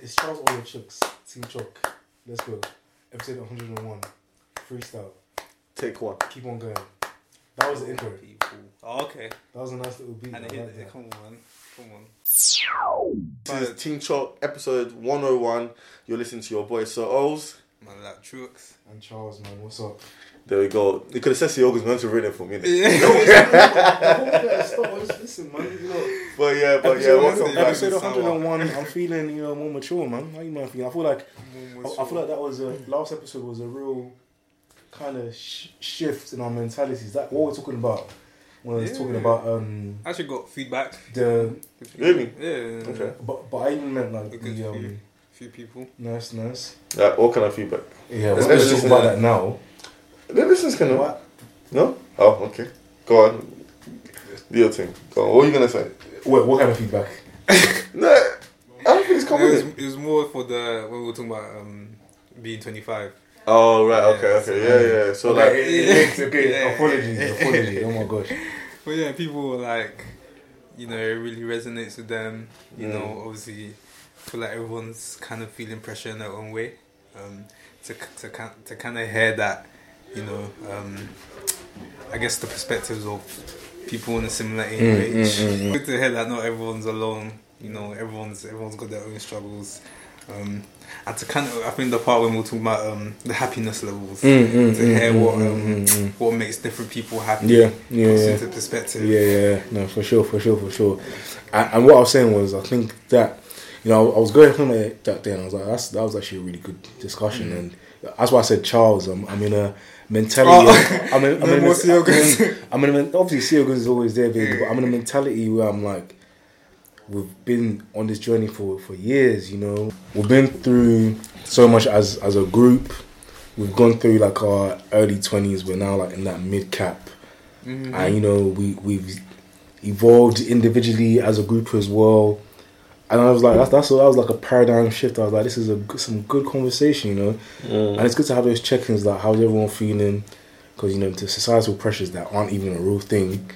it's Charles Oliver Chooks, Team Chalk. Let's go. Episode 101. Freestyle. Take one. Keep on going. That was the intro. People. Oh, okay. That was a nice little beat. And it hit, that. come on, come on. This is Team Chalk episode 101. You're listening to your boy Sir O's. Man, like Trooks. And Charles, man, what's up? There we go. You could have said Sioga's going to read it for me. Listen, man. You know, But yeah, but yeah, episode, welcome back. episode 101. I'm feeling, you know, more mature, man. How you man feeling? I feel like I, I feel like that was a last episode was a real kind of sh- shift in our mentalities. That what we're talking about when we're Yeah. talking about um I actually got feedback. the Really? Yeah. Okay. but but I even meant like A good the um few. Few people. nice nice. Like, what kind of feedback? Yeah, we're Let's gonna listen talk about that. that now. The listeners can know. What? No? Oh, okay. Go on. Do your thing. Go on. What are you going to say? What, what kind of feedback? No, I don't think it's It common. was, it was more for the when we were talking about um, being 25. Oh, right. Okay, Yeah, okay. so- Yeah, yeah. So, okay, like, it's okay. Yeah. Apologies, apologies. Oh my gosh. But yeah, people were like, you know, it really resonates with them. You Mm. know, obviously, I feel like everyone's kind of feeling pressure in their own way. Um, to to to kind of hear that, you know, um, I guess the perspectives of people in a similar age Mm, mm, mm, mm. Good to hear that not everyone's alone. You know, everyone's everyone's got their own struggles. Um, and to kind of, I think the part when we we're talking about um, the happiness levels, Mm, mm, to mm, hear mm, what mm, um, mm, mm. what makes different people happy Yeah, yeah. into perspective. Yeah, yeah, no, for sure, for sure, for sure. And, and what I was saying was, I think that, you know, I was going home that that day, and I was like, that's that was actually a really good discussion, Mm. and that's why I said, Charles, I'm, I'm in a mentality. Oh, I'm in, I'm no in, more I'm in, I'm in a, obviously Seal is always there, baby, but I'm in a mentality where I'm like, we've been on this journey for for years, you know, we've been through so much as as a group. We've gone through like our early twenties. We're now like in that mid cap Mhm. and you know we we've evolved individually as a group as well. And I was like, that's that's that was like a paradigm shift. I was like, this is a some good conversation, you know. Mm. And it's good to have those check-ins, like how's everyone feeling? Because you know the societal pressures that aren't even a real thing.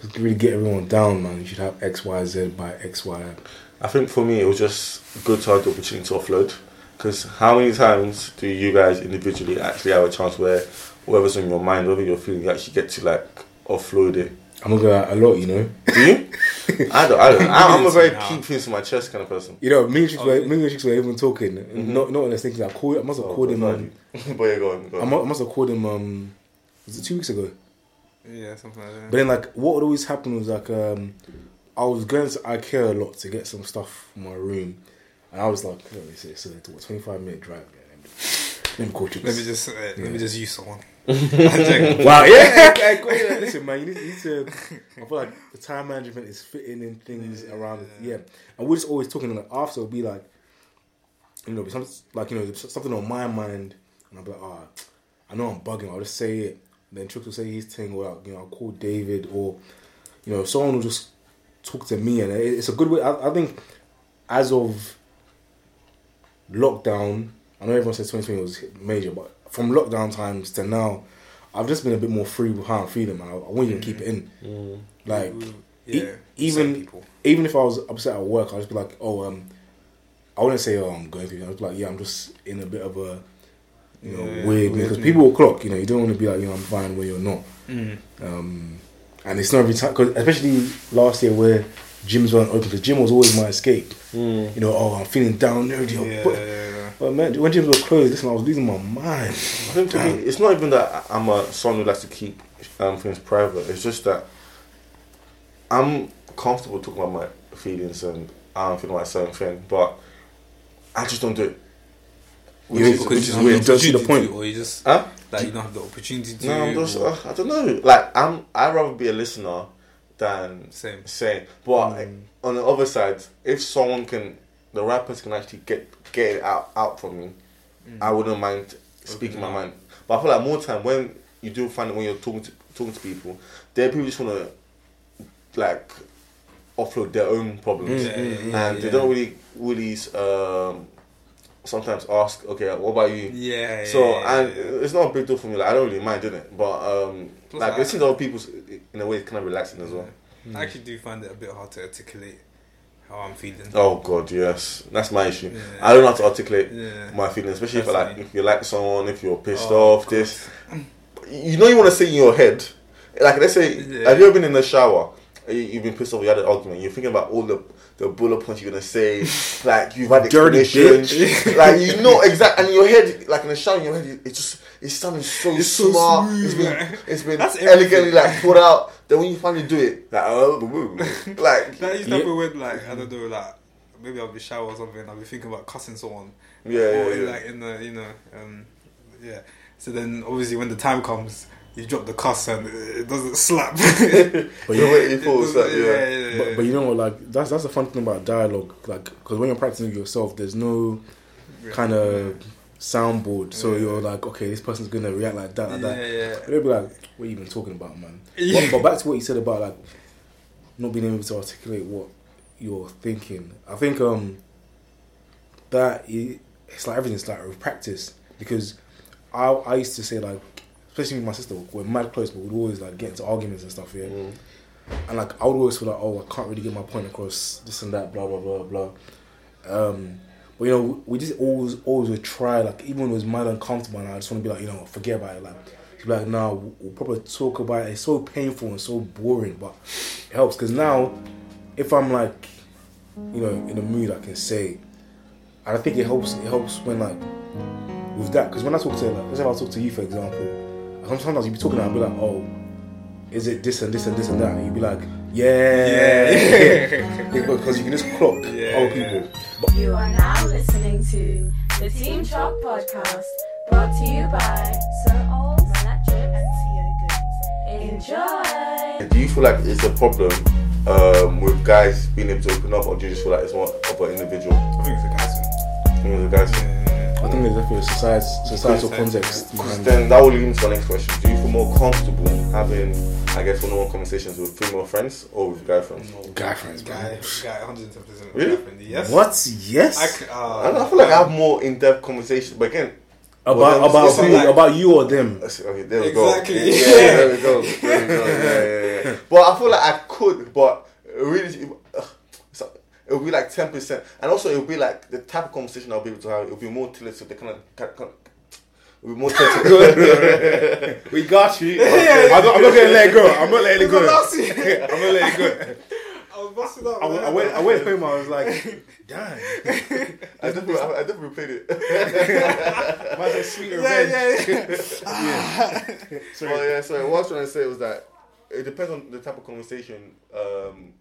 Just really get everyone down, man. You should have X, Y, Z by X, Y. I think for me, it was just a good time to have the opportunity to offload. Because how many times do you guys individually actually have a chance where whatever's on your mind, whatever you're feeling, you actually get to like offload it? I'm gonna go out a lot, you know. Do you? I don't. I don't. I, I'm a very Now. keep things to my chest kind of person. You know, me and Chicks Oh, were, yeah. me and Chicks were even talking. Mhm. Not not in the thinking. I called. I must have Oh, called him. Um, but yeah, go on. Go I on. I must have called him. Um, was it two weeks ago? Yeah, something like that. But then, like, what would always happen was like, um, I was going to IKEA a lot to get some stuff for my room, and I was like, oh, it's, it's a twenty five minute drive. Yeah, let me, let me call you. let me just uh, Yeah. let me just use someone. I'm. Wow, yeah, okay, cool, yeah. Listen, man, you need, you need to. I feel like the time management is fitting in things Yeah. around. it. Yeah, and we're just always talking. Like after, it'll be like, you know, some, like you know, something on my mind, and I'll be like, ah, I know I'm bugging. I'll just say it. Then Trick will say his thing, or you know, I'll call David, or you know, someone will just talk to me, and it- it's a good way. I, I think as of lockdown, I know everyone says 2020 was major, but from lockdown times to now, I've just been a bit more free with how I'm feeling, man. I, I won't even keep it in. Mm. Like, yeah, e- even- people. even if I was upset at work, I'd just be like, oh, um, I wouldn't say, oh, I'm going through. I'd be like, yeah, I'm just in a bit of a, you know, Yeah, weird because people will clock. You know, you don't want to be like, you know, I'm fine where you're not. Mm. Um, and it's not every time, cause especially last year where gyms weren't open, because gym was always my escape. Mm. You know, oh, I'm feeling down, nerdy. oh, Yeah, but, yeah. But man, when gyms were closed, listen, I was losing my mind. I think to me, it's not even that I'm a someone who likes to keep um, things private. It's just that I'm comfortable talking about my feelings and I'm feeling about a certain thing, but I just don't do it. Which You- is, which is don't weird. have don't see the point. or you just Huh? like you don't have the opportunity to. No, I'm just, or- uh, I don't know. Like I'm, I'd rather be a listener than same. saying. But Mm. on the other side, if someone can, the rappers can actually get get it out out from me, Mm. I wouldn't mind speaking my mind. But I feel like more time when you do find it when you're talking to talking to people, there people just wanna like offload their own problems, Mm, Yeah, yeah, mm, yeah, and they don't really really um, sometimes ask, okay, what about you? Yeah, So yeah, and yeah, yeah. it's not a big deal for me. Like I don't really mind doing it, but um, Plus, like I- it seems other people in a way it's kind of relaxing as well. I actually do find it a bit hard to articulate how I'm feeling. Oh God, yes, that's my issue. Yeah. I don't know how to articulate Yeah. my feelings, especially if I That's like me. if you like someone, if you're pissed Oh, off. This, you know, you want to say in your head, like let's say, Yeah. have you ever been in the shower? You- You've been pissed off. You had an argument. You're thinking about all the the bullet points you're gonna say. like you've had Dirty explanations. like you know exactly. And your head, like in the shower, in your head, it's just it's sounding so It's so smart. smooth, it's been it's been That's elegantly everything. like put out. Then when you finally do it, like oh, like That used to happen when, like, I don't know, like, maybe I'll be shower or something, I'll be thinking about cussing someone. yeah, or yeah. like in the, you know, um, yeah. So then, obviously, when the time comes, you drop the cuss and it doesn't slap. But The you, way you It thought, doesn't- yeah. yeah, but, but you know what? Like that's that's the fun thing about dialogue. Like because when you're practicing yourself, there's no kind of soundboard. So Yeah. you're like, okay, this person's gonna react like that, like yeah, that. yeah. They'll be like, what are you even talking about, man? Yeah. But, but back to what you said about like not being able to articulate what you're thinking. I think um that i- it's like everything's like with practice because I I used to say like especially with my sister we're mad close but we'd always like get into arguments and stuff yeah? Mm. and like I would always feel like oh I can't really get my point across this and that blah blah blah blah. Um but you know we just always always would try like even when it was mad uncomfortable and I just want to be like you know forget about it like like no we'll, we'll probably talk about it. It's so painful and so boring but it helps because now if I'm like you know in a mood I can say and I think it helps it helps when like with that because when I talk to like let's say I talk to you for example sometimes you'd be talking and I'll be like oh is it this and this and this and that and you'd be like yeah Yeah. because you can just clock Yeah. other people You are now listening to the Team Chalk Podcast, brought to you by Sir Old, Manatchip, and Tio Goods. Enjoy! Do you feel like it's a problem um, with guys being able to open up, or do you just feel like it's more of an individual? I think it's a guy's thing. You know, the guys. Yeah. I think there's definitely a society, societal Context, context Then that will lead into my next question. Do you feel more comfortable having, I guess, one-on-one conversations with female friends or with guy friends? guy friends, Guy, man. guy, 110% Really? girlfriend, Yes. What? Yes. I, c- uh, I, don't know, I feel like I have more in-depth conversations, but again, about Well, about it's who? like- about you or them? okay, there we Exactly. go. Yeah, there we go. There we go. Yeah, yeah, yeah. But I feel like I could, but really, ugh, so it would be like ten percent, and also it would be like the type of conversation I'll be able to have. It would be more tailored to the kind of. Kind of it would be more tailored. We got you. I'm, not, I'm not gonna let it go. I'm not letting it go. I'm not letting it go. I was busting up. I, went- I went. I went home. I was like, damn. I definitely, I, I definitely played it. Might as sweet Yeah, revenge. yeah, yeah. Well, yeah. So what I was trying to say was that it depends on the type of conversation um,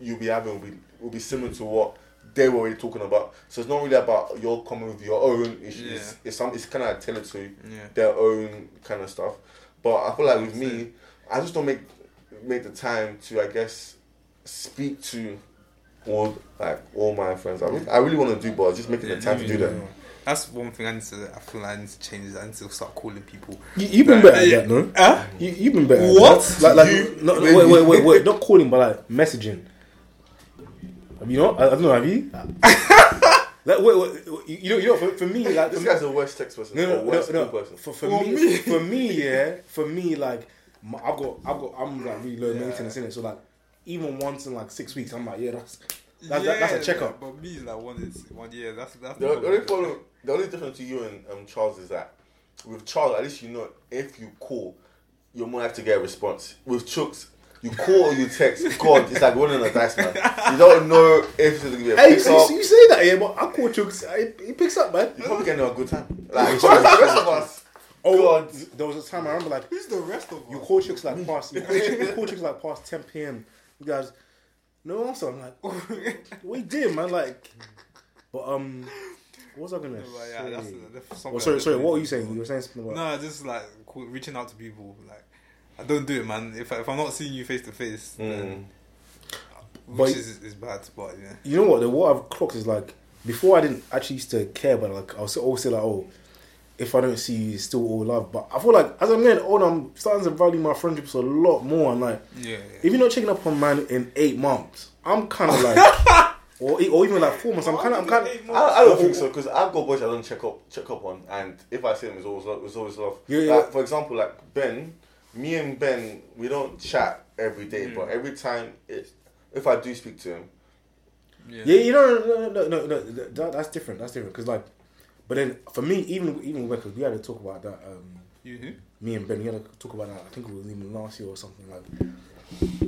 you'll be having. Will be will be similar to what they were already talking about. So it's not really about your coming with your own issues. Yeah. It's some. It's kind of tailored to Yeah. their own kind of stuff. But I feel like with me, I just don't make make the time to, I guess, speak to all like all my friends. I really, I really want to do, but I just making the time to do that. That's one thing I need to. I feel like I need to change. I need to start calling people. You, you've been better at that, no? Huh? You, you've been better. What? Like, like, You- no, no, wait, wait, wait, wait. Not calling, but like messaging. Have you not? I, I don't know. Have you? like, wait, wait, you, you know, you know. For, for me, like, This for guy's the worst text person. No, or no, no, worst no. call person. For, for For me, me. for me, yeah, for me, like, my, I've got, I've got, I'm like really low Yeah. maintenance in it. So like, even once in like six weeks, I'm like, yeah, that's that's, that, that's a checkup. But me is like one is one year. That's that's The, the only problem, the only difference to you and um, Charles is that with Charles, at least you know if you call, you're more likely to get a response. With Chooks, you call or you text. God, it's like rolling a dice, man. You don't know if it's gonna be a Hey, you, pick you, up. you say that, yeah, but I call Chooks, he, he picks up, man. You're probably getting a good time. Like the rest of us. Oh, God. there was a time I remember like Who's the rest of you us? call Chooks like past, you call Chooks, you call Chooks like past 10 p.m. You guys, no answer. I'm like, what you did, man? Like, but um, what was I gonna But say? yeah, that's, that's oh, sorry, sorry. What were you saying? You were saying something about. No, just like reaching out to people. Like I don't do it, man. If I, if I'm not seeing you face to face, then which But- is is bad. But yeah, you know what? The what I've clocked is like before I didn't actually used to care, but like I was always say like, oh, if I don't see you, it's still all love. But I feel like as I'm getting older, I'm starting to value my friendships a lot more. And like, yeah, if you're not checking up on man in eight months, I'm kind of like, or e- or even like four months, I'm kind of, I'm kind of. I, I don't think so because I've got boys I don't check up check up on, and if I see them, it's always love. It's always love. Yeah, yeah. Like, for example, like Ben, me and Ben, we don't chat every day, but every time it, if I do speak to him, Yeah. Yeah, you know, no, no, no, no, that, that's different. That's different because like, but then for me, even even because we had to talk about that. Um, You who? me and Ben, we had to talk about that. I think it was even last year or something like.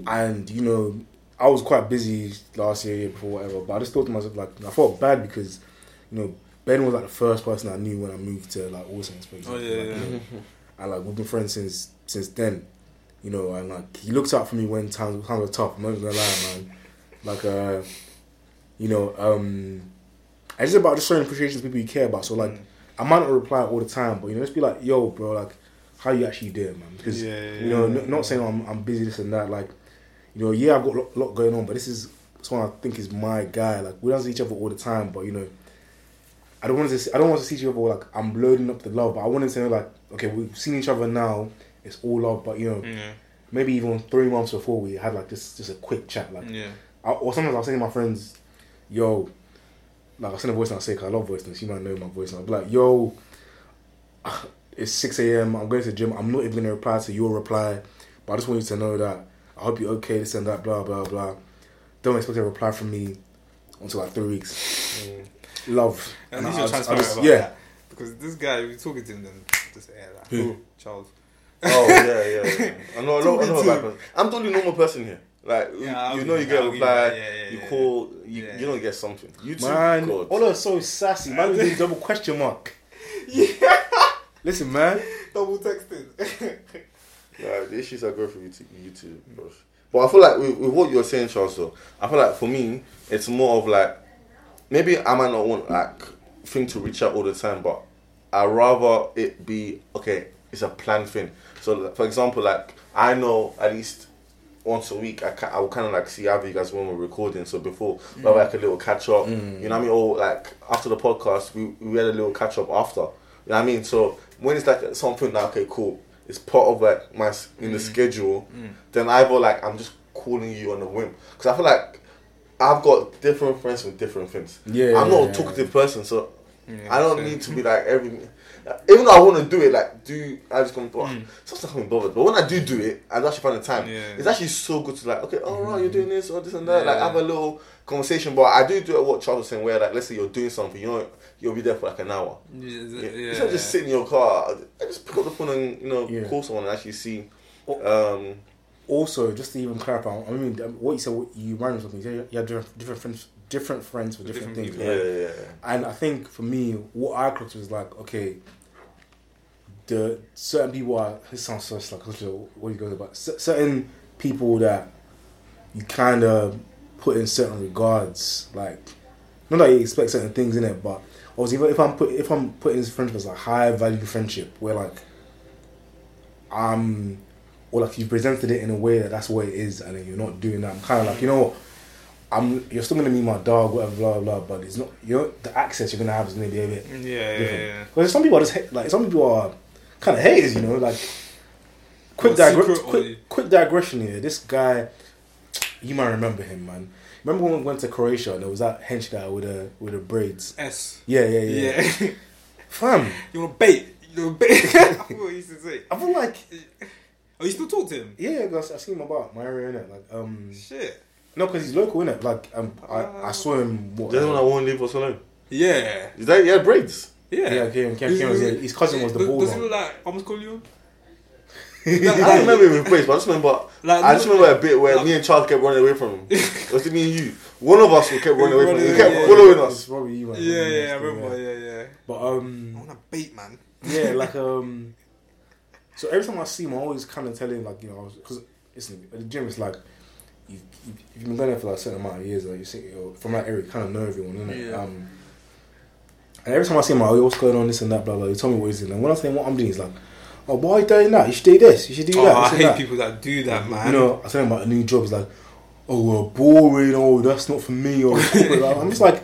And you know, I was quite busy last year, year before, whatever. But I just thought to myself, like, I felt bad because, you know, Ben was like the first person I knew when I moved to like All Saints, for Oh example. yeah, Like, yeah. you know, and like we've been friends since since then, you know. And like he looked out for me when times times were tough. I'm not gonna lie, man. Like, uh, you know, um, it's just about just showing appreciation to people you care about. So like, I might not reply all the time, but you know, just be like, yo, bro, like, how you actually doing, man? Because Yeah, yeah, you know, yeah. n- not saying I'm I'm busy this and that. Like, you know, yeah, I've got a lot, lot going on, but this is someone I think is my guy. Like, we don't see each other all the time, but you know. I don't want to. See, I don't want to see each other like I'm loading up the love, but I wanted to know like, okay, we've seen each other now. It's all love, but you know, Yeah. maybe even three months before we had like just just a quick chat, like, Yeah. I, or sometimes I'll say to my friends, "Yo," like I send a voice and I say, 'cause I love voice notes. You might know my voice. Be like, "Yo, it's six a.m. I'm going to the gym. I'm not even gonna reply to your reply, but I just want you to know that I hope you're okay. This and that, blah blah blah. Don't expect a reply from me until like three weeks. Mm. Love. At And least I- you're I transparent just- about yeah. that. Because this guy, we talking to him, then just air like, Who? Charles. Oh yeah, yeah. yeah. I know, I know, I know about. Person. I'm the only normal person here. Like you- Yeah, I'll you know, you you get a I'll give you reply, that, yeah, yeah, you call, you Yeah. you don't get something. You two, Man, God. all are so sassy. Man, with double question mark. Yeah. Listen, man. Double texting. Yeah, the issues I go through YouTube, YouTube, bro. But I feel like with, with what you're saying, Charles, though, I feel like for me, it's more of like maybe I might not want like thing to reach out all the time, but I rather it be okay. It's a planned thing. So, for example, like I know at least once a week, I, ca- I will kind of like see either you guys when we're recording. So before we have like a little catch up, mm. you know what I mean? Or like after the podcast, we, we had a little catch up after. You know what I mean? So when it's like something that okay, cool, it's part of like my in the mm. schedule, mm. then either like I'm just calling you on a whim because I feel like I've got different friends with different things. Yeah, I'm not yeah, a talkative person, so Yeah, I don't need to be like every. Even though I want to do it, like do I just come but sometimes I'm bothered. But when I do do it, I actually find the time. Yeah. It's actually so good to like, okay, all right, you're doing this or this and that. Yeah. Like have a little conversation. But I do do it what Charles was saying, where like let's say you're doing something, you know, you'll be there for like an hour. Yeah, Yeah. yeah. Instead of just sitting in your car, I just pick up the phone and you know Yeah. call someone and actually see. Oh. Um, Also, just to even clarify, I mean, um, what you said, what you rhymed with something. You said you had different, different friends, different friends for different, Different things. yeah, yeah, yeah. And I think for me, what I clocked was like, okay, the certain people are. This sounds so like what are you goes about. C- certain people that you kind of put in certain regards, like not that you expect certain things in it, but obviously if I'm put if I'm putting this friendship as a high value friendship, where like um or like you presented it in a way that that's what it is, and then you're not doing that. I'm kind of like you know. I'm. You're still gonna be my dog, whatever, blah blah. But it's not. You know, the access you're gonna have is gonna be a bit Yeah, yeah, different. yeah. Because some people are just like some people are kind of haters, you know. Like quick, Well, digre- quick, quick digression here. This guy, you might remember him, man. Remember when we went to Croatia and there was that hench guy with the with the braids? S. Yeah, yeah, yeah. Yeah. Fam, you want to bait? You want to bait? That's what he used to say. I feel like Oh, you still talk to him? yeah, guys, I seen him about my area innit? Like um, Shit. no, because he's local innit? Like um, I, I saw him. What? The other one I won't leave us alone. Yeah. Is that yeah braids? Yeah. Yeah, Kieran- Kieran- Kieran was here. His cousin was the Does- bald Does he one. look like Thomas Corleone? I don't remember him with braids, but I just remember. Like, I just look- remember a bit where like- me and Charles kept running away from him. it was me and you. One of us kept running away from him. He kept away, following It's us. probably you, man. Yeah, yeah, I remember. Yeah, yeah. But um, I want to bait, man. yeah, like um. So every time I see him, I always kind of tell him like you know because listen at the gym it's like you, you you've been going there for like a certain amount of years like you see from that area kind of know everyone isn't it? Yeah. Um, and every time I see him, I'm like, oh, what's going on, this and that, blah blah. You tell me what he's doing. And when I him what I'm doing, he's like, oh, why are you doing that? You should do this. You should do Oh, that. I hate that. people that do that, man. You know, I tell him about a new job. He's like, oh, well, boring. Oh, that's not for me. Or I'm just like,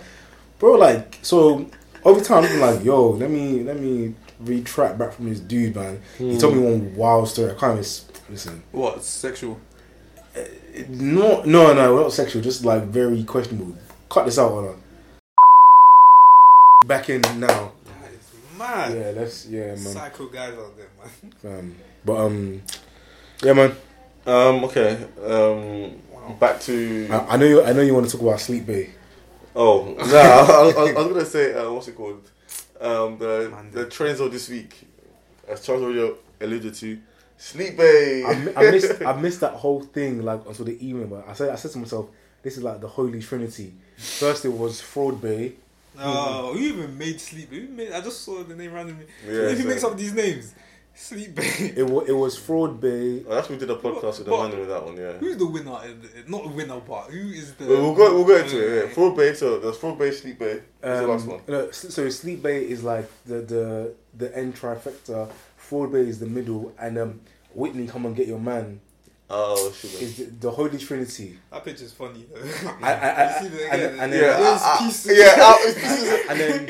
bro, like, so over time, I'm like, yo, let me let me retract back from this dude, man. He told me hmm. one wild story. I can't even listen. What? Sexual? Uh, no, no, no, not sexual. Just like very questionable. Cut this out, or Back in now. That is mad. Yeah, let's. Yeah, man. Psycho guys out there, man. Um, but um, yeah, man. Um. Okay. Um. Back to. I, I know you. I know you want to talk about Sleep Bay. Oh no, I, was- I I was gonna say uh, what's it called? Um, the Monday. the trends of this week, as Charles already alluded to, Sleep Bay. I, mi- I missed I missed that whole thing like until the email. But I said I said to myself, this is like the holy trinity. First it was fraud bay. Oh, who even made Sleep? Who made? I just saw the name randomly. Yeah, who so- makes up these names? Sleep Bay. It was it was fraud bay. Oh, that's we did a podcast with the But- man with that one. Yeah. Who's the winner? Not the winner, but who is the? Well, we'll go. We'll go into it. Yeah. Fraud Bay. So there's Fraud Bay, Sleep Bay. What's the last Um, one? no, so sleep bay is like the the the end trifecta. Fraud bay is the middle, and um, Whitney, come and get your man Oh, sugar. is the, the holy trinity. That picture's funny. I, I, I, You see the- and, again, and yeah, then, There's I- I- pieces. yeah. I- it's- and then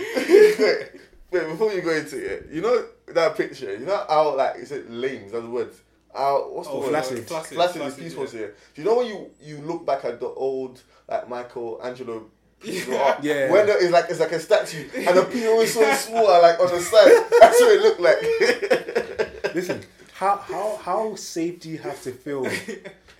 wait, wait, before you go into it, you know that picture. You know how like is it lame? That's the word. How what's the Oh, word? flaccid. Flaccid. Flaccid is peaceful yeah. here. Do you know when you you look back at the old like Michelangelo of Yeah. art, Yeah. When there is like it's like a statue and the people is so small and like on the side. That's what it looked like. listen, how how how safe do you have to feel?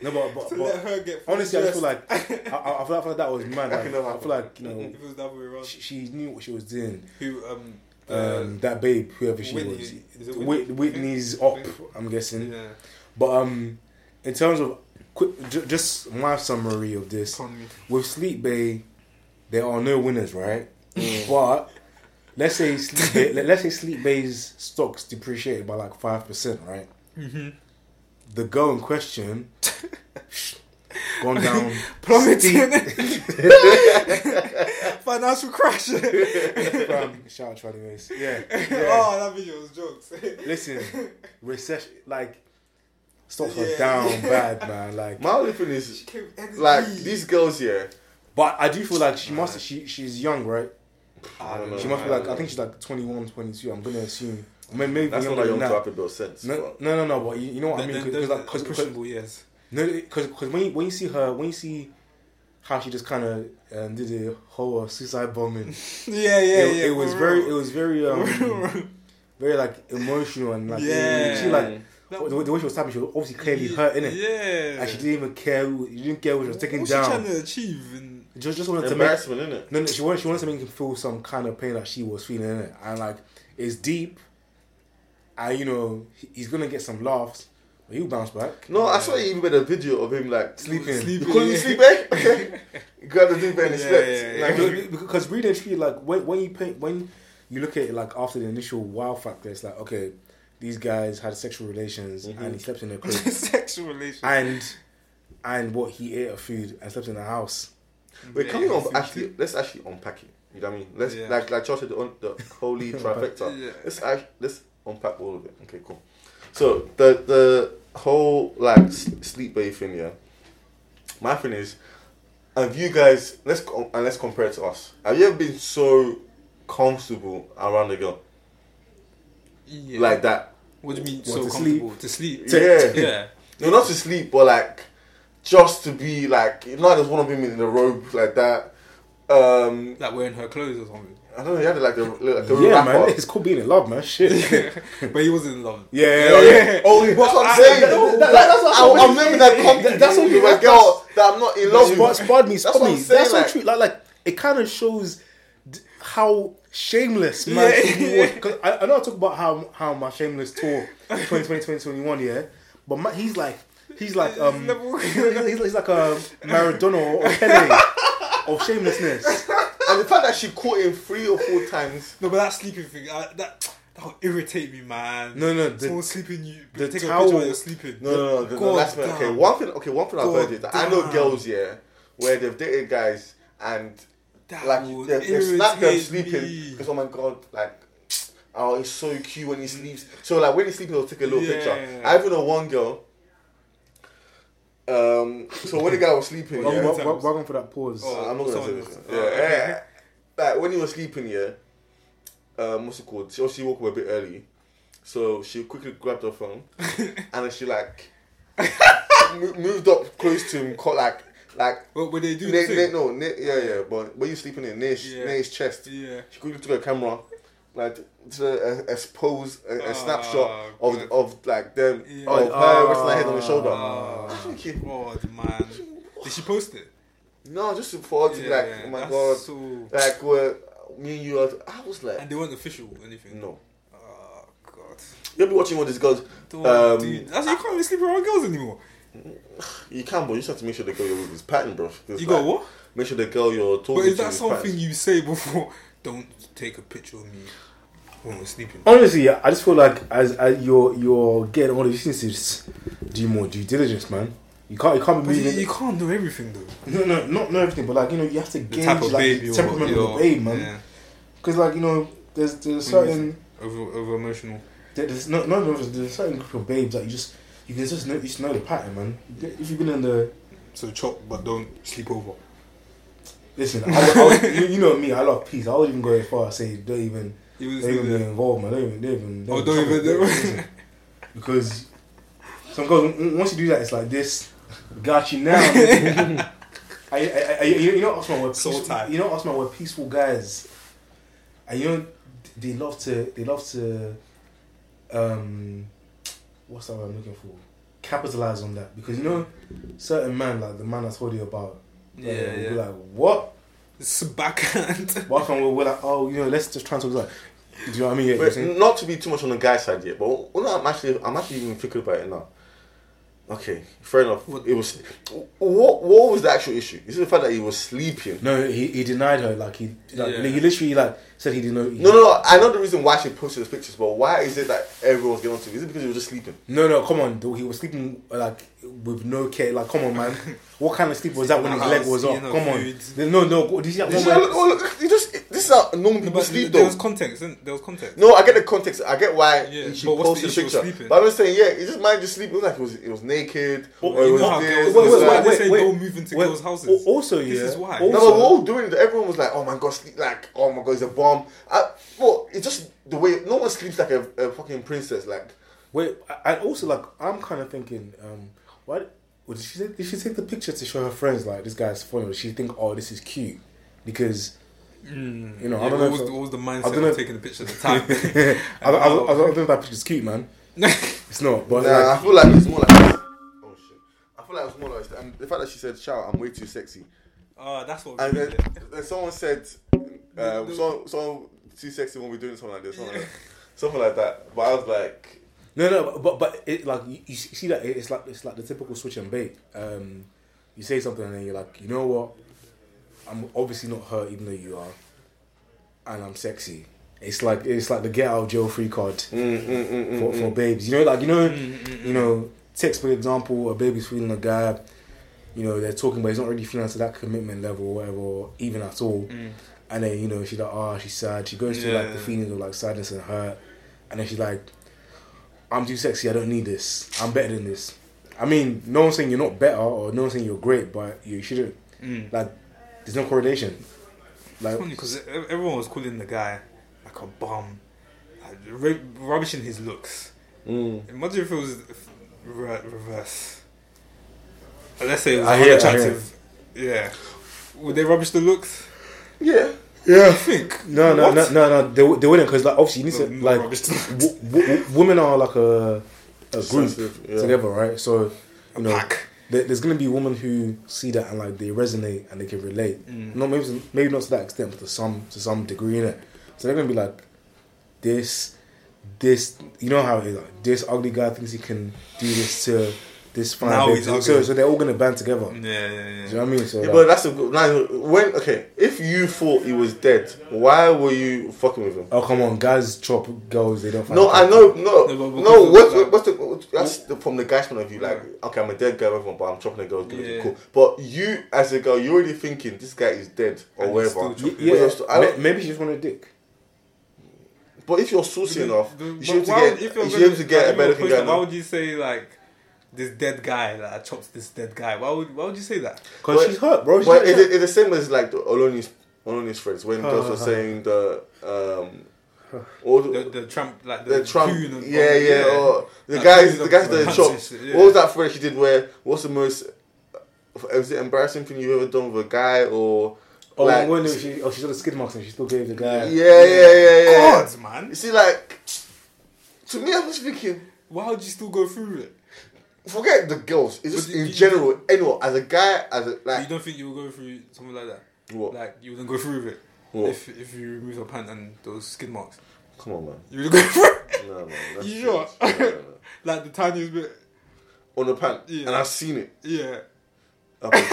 No, but, but, To but let her get. honestly, I feel like I, I, I feel, I feel like that was mad. Like, can never I feel like you know if it was other way around. she, she knew what she was doing. Who um. Um, that babe, whoever she Whitney, was, is it Whit- Whitney? Whitney's op. I'm guessing. yeah. But um, in terms of quick, ju- just my summary of this with Sleep Bay, there are no winners, right? But let's say Sleep Bay, let- let's say Sleep Bay's stocks depreciated by like five percent, right? Mm-hmm. The girl in question gone down Plummeting. steep- Financial crash. Fam, shout out to anyways. Yeah, yeah. Oh, that video was jokes. Listen, recession like stocks are Yeah. down bad, man. Like, My only thing is Came with energy. like these girls here. but I do feel like she must. She she's young, right? I don't know. She must be like. I think she's like 21, 22. I'm gonna assume. Maybe, maybe That's not younger like young that. to have a sense. No, but- no, no, no. But you, you know what I mean? Because those like, are cause, questionable years. no, because when you, when you see her, when you see how she just kind of um, did the whole uh, suicide bombing, Yeah, yeah, it, yeah. it was very, it was very, um, very like emotional and like Yeah. she like That- the, way- the way she was tapping, she was obviously clearly hurt in it, Yeah. and she didn't even care. who- You didn't care what she was taking What's she down. trying to achieve? And Just just wanted to make embarrassment, isn't it? no, no, she wanted she wanted to make him feel some kind of pain that she was feeling in it, and like it's deep. And you know he's gonna get some laughs, but he'll bounce back. No, I saw you even made a video of him like Sleeping. You Sleeping, calling me yeah. sleep, eh? Okay. You grabbed the deep end and Yeah, slept. yeah, yeah. Like, Because, because reading tree, like when when you paint when you look at it like after the initial wow factor, it's like okay, these guys had sexual relations Mhm. and he slept in their crib, sexual relation. and and what he ate of food and slept in the house. Wait, Yeah, coming we un- food actually let's actually unpack it. You know what I mean? Let's Yeah. like like Charles said the, un- the holy trifecta. Yeah. Let's act, let's unpack all of it. Okay, cool. So the the whole like sleep bay thing, yeah. My thing is, have you guys let's co- and let's compare it to us. Have you ever been so comfortable around a girl Yeah. like that? What do you mean? What, so to comfortable to sleep? Yeah. Yeah. No, not to sleep, but like just to be like not know, I just want to be in the robe like that. Um, Like wearing her clothes or something. I don't know. He had like the like the yeah, rapper. man, it's called being in love, man. Shit. but he wasn't in love. yeah, yeah, Oh, yeah. yeah. Oh, that's what I'm I- saying. that- that- that's what I, I'm I'm living that confidence. That's what with a girl that I'm not in love Spud, with. spud me, That's spud what me. I'm saying, That's so like- true. Like, like it kind of shows d- how shameless man Yeah. Because I, I know I talk about how how my shameless tour 2020 2021 yeah, but my, he's like he's like um he's, he's, he's like a Maradona or Pele of shamelessness. And the fact that she caught him three or four times. No, but that sleeping thing, I, that that would irritate me, man. No, no, the- someone sleeping you, the take a towel- picture while you're sleeping. No, no, no. The, the God last one. Okay, one thing. Okay, one thing I've heard is that I know girls, yeah, where they've dated guys and That like they they snap them sleeping because oh my god, like. Oh, he's so cute when he sleeps. So like when he's sleeping, he'll take a little Yeah. picture. I even know one girl. Um. So when the guy was sleeping, Well, yeah, you Well, well, welcome for that pause. Oh. I'm not gonna say this. Yeah, oh, okay. yeah. Like when he was sleeping, yeah. Um, what's it called? She obviously woke up a bit early, so she quickly grabbed her phone and then she like mo- moved up close to him, caught like like What would they do? near, the near, no, near, yeah, yeah. But when you sleeping in near, his- Yeah. near his chest, Yeah. she quickly took a camera, like to expose a, a Oh, snapshot of God. of like them Yeah. of her resting her head on his shoulder. Oh, I'm God, man. Did she post it? No, just for her to be like, oh my god, So, like where me and you are. I was like, and they weren't official or anything. no. Oh god. You'll be watching all these girls. Don't, Um, dude. That's, you can't really sleep around girls anymore. You can, but you just have to make sure the girl you're with is pattern, bro. 'Cause, You got what? Make sure the girl you're talking But to is that something pattern. you say before? Don't take a picture of me when we're sleeping. Honestly, I just feel like as, as you're you're getting all you just need to do more due diligence, man. You can't you can't be But you, you can't know everything though. no, no, not not everything, but like you know, you have to The gauge type of like babe the you're, temperament of you're- the babe, man. yeah, Because like you know, there's there's a certain over, over emotional. there's no no no there's a certain group of babes that you just you can just know you just know the pattern, man. If you've been in the So chop, but don't sleep over. listen, I, I you, you know me, I love peace. I would even go as far as say don't even Was don't even get involved, man. Don't even don't even Oh, don't even- listen. because some girls once you do that, it's like this. Got you now. I, I, I, you know, Osman, we're Soul peaceful, tie. you know, Osman, we're peaceful guys, and you know, they love to, they love to, um, what's that word I'm looking for? Capitalize on that because you know, certain man like the man I told you about, Yeah, will yeah. be like, what? It's a backhand. But Osman, we're, we're like, oh, you know, let's just try and talk like, do you know what I mean? Yeah, you know what I'm But not to be too much on the guy side yet, but well, no, I'm actually, I'm actually even thinking about it now. Okay, fair enough. What- It was what? What was the actual issue? Is it the fact that he was sleeping? No, he, he denied her. Like he, like, Yeah. he literally like said he didn't know. No, no, no. I know the reason why she posted those pictures, but why is it that everyone's getting onto? it? Is it because he was just sleeping? No, no, come on. though, He was sleeping like with no care. Like, come on, man. What kind of sleep was that when his House, leg was you up? Come on. food. There's No, no. Did you see that Did one you, where- oh, look, you just this is how normal people But sleep there though. was context. isn't- There was context. No, I get the context. I get why Yeah, she but what's the posted the, issue of picture. sleeping? But I'm just saying, yeah, it's just man just sleeping. It was like it was, it was naked. Or it you was know how this, girls, it wait, was wait, why that. they wait, say wait. don't move into Wait, girls' houses. al- Also, This yeah. is why. No, but we're all doing it. Everyone was like, "Oh my god, sleep like, oh my god, he's a bomb." I, well, it's just the way no one sleeps like a, a fucking princess. Like, wait. I I also like. I'm kind of thinking. Um, why? Well, did she take, did she take the picture to show her friends like this guy's funny? Or did she think, oh, this is cute? Because Mm, You know, I don't what know Was, if- what was the mindset I mindset don't know of taking the picture at the time? I, I, I, I don't think that picture's cute, man. It's not. But nah, like, I feel like it's more like. Oh shit! I feel like it's more like and the fact that she said, "Shout, I'm way too sexy," Oh, that's what. and really then, then someone said, um, "Someone, someone too sexy when we're doing something like this, something like, something like that." But I was like, No, no, but but it like you, you see that it's like it's like the typical switch and bait. Um, you say something and then you're like, you know what? I'm obviously not her, even though you are, and I'm sexy. It's like it's like the get out of jail free card mm, mm, mm, mm, for, mm. for babes. You know, like you know, Mm, you know, text for example, a baby's feeling a guy. You know, they're talking, but he's not really feeling to that commitment level or whatever, or even at all. Mm. And then you know she's like, oh, she's sad. She goes through like the Yeah. feelings of like sadness and hurt, and then she's like, I'm too sexy. I don't need this. I'm better than this. I mean, no one's saying you're not better or no one's saying you're great, but you shouldn't. Mm. Like, there's no correlation. Like, funny because everyone was calling the guy like a bum, like, ra- rubbishing his looks. Mm. Imagine if it was re- reverse. Let's say it was I hear- I unattractive. Yeah. Would they rubbish the looks? Yeah, yeah. I think. No, no, no, no, no. They, they wouldn't because like obviously you need to not like rubbish the looks. w- w- women are like a a group yeah. together, right? So you know, there, there's gonna be women who see that and like they resonate and they can relate. Mm. No, maybe maybe not to that extent, but to some to some degree in it. So they're gonna be like, this, this. You know how it is. Like, this ugly guy thinks he can do this to this fine Now he's So, ugly. so they're all gonna band together. Yeah, yeah, Do yeah. you know what I mean? So Yeah, like, but that's a good. Now, when okay, if you thought he was dead, why were you fucking with him? oh come on, guys chop girls. They don't. Find No, I know, no, No, no. because What's, of, like- what's the that's the, from the guy's point of view? Like, okay, I'm a dead guy, everyone, but I'm chopping a girl. It's gonna be Yeah. cool. But you, as a girl, you're already thinking this guy is dead or And whatever. he's Y- Yeah, still- I maybe she just want a dick. But if you're saucy enough, The- you but should be able to get, if you're you should be gonna- able to get a better you're looking pushing, guy. Why would you say like this dead guy? Like I chopped this dead guy. Why would Why would you say that? Cause But- she's hurt, bro. She's But hurt. it's, it's the same as like Oloni's Oloni's friends when Huh, girls huh, were saying the um, all the, The, the Trump like the, the Trump, coon and- yeah, yeah, or the Like, guys, the guys that punch chop. and shit, yeah. What was that phrase she did? Where what's the most was it embarrassing thing you've ever done with a guy or Oh, like, when she, oh, she saw the skid marks and she still gave the guy. yeah, yeah, yeah, yeah. God, man. You see, like to me, I was thinking, Why would you still go through it? Forget the girls. It's just in you- general. Anyone as a guy, as a like. You don't think you will go through something like that? what? Like you wouldn't go through with it What? if if you remove your pant and those skid marks. Come on, man. You would go through it. No, man. That's You sure? No, no, no. like the tiniest bit. On the pant, Yeah. and I've seen it. Yeah. I'll pay-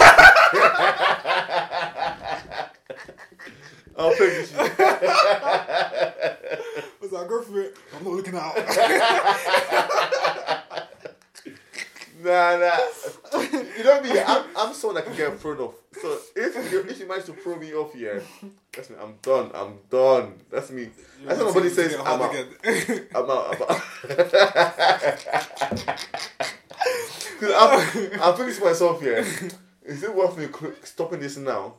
I'll pay this shit. Was like, go through it. I'm not looking out. Nah, nah. You know me. I'm, I'm someone that can get thrown off. So if you if you manage to throw me off, yeah, that's me. I'm done. I'm done. That's me. That's what nobody says. I'm out. I'm out. I'm out. I'm, I'm to myself, yeah, is it worth me stopping this now?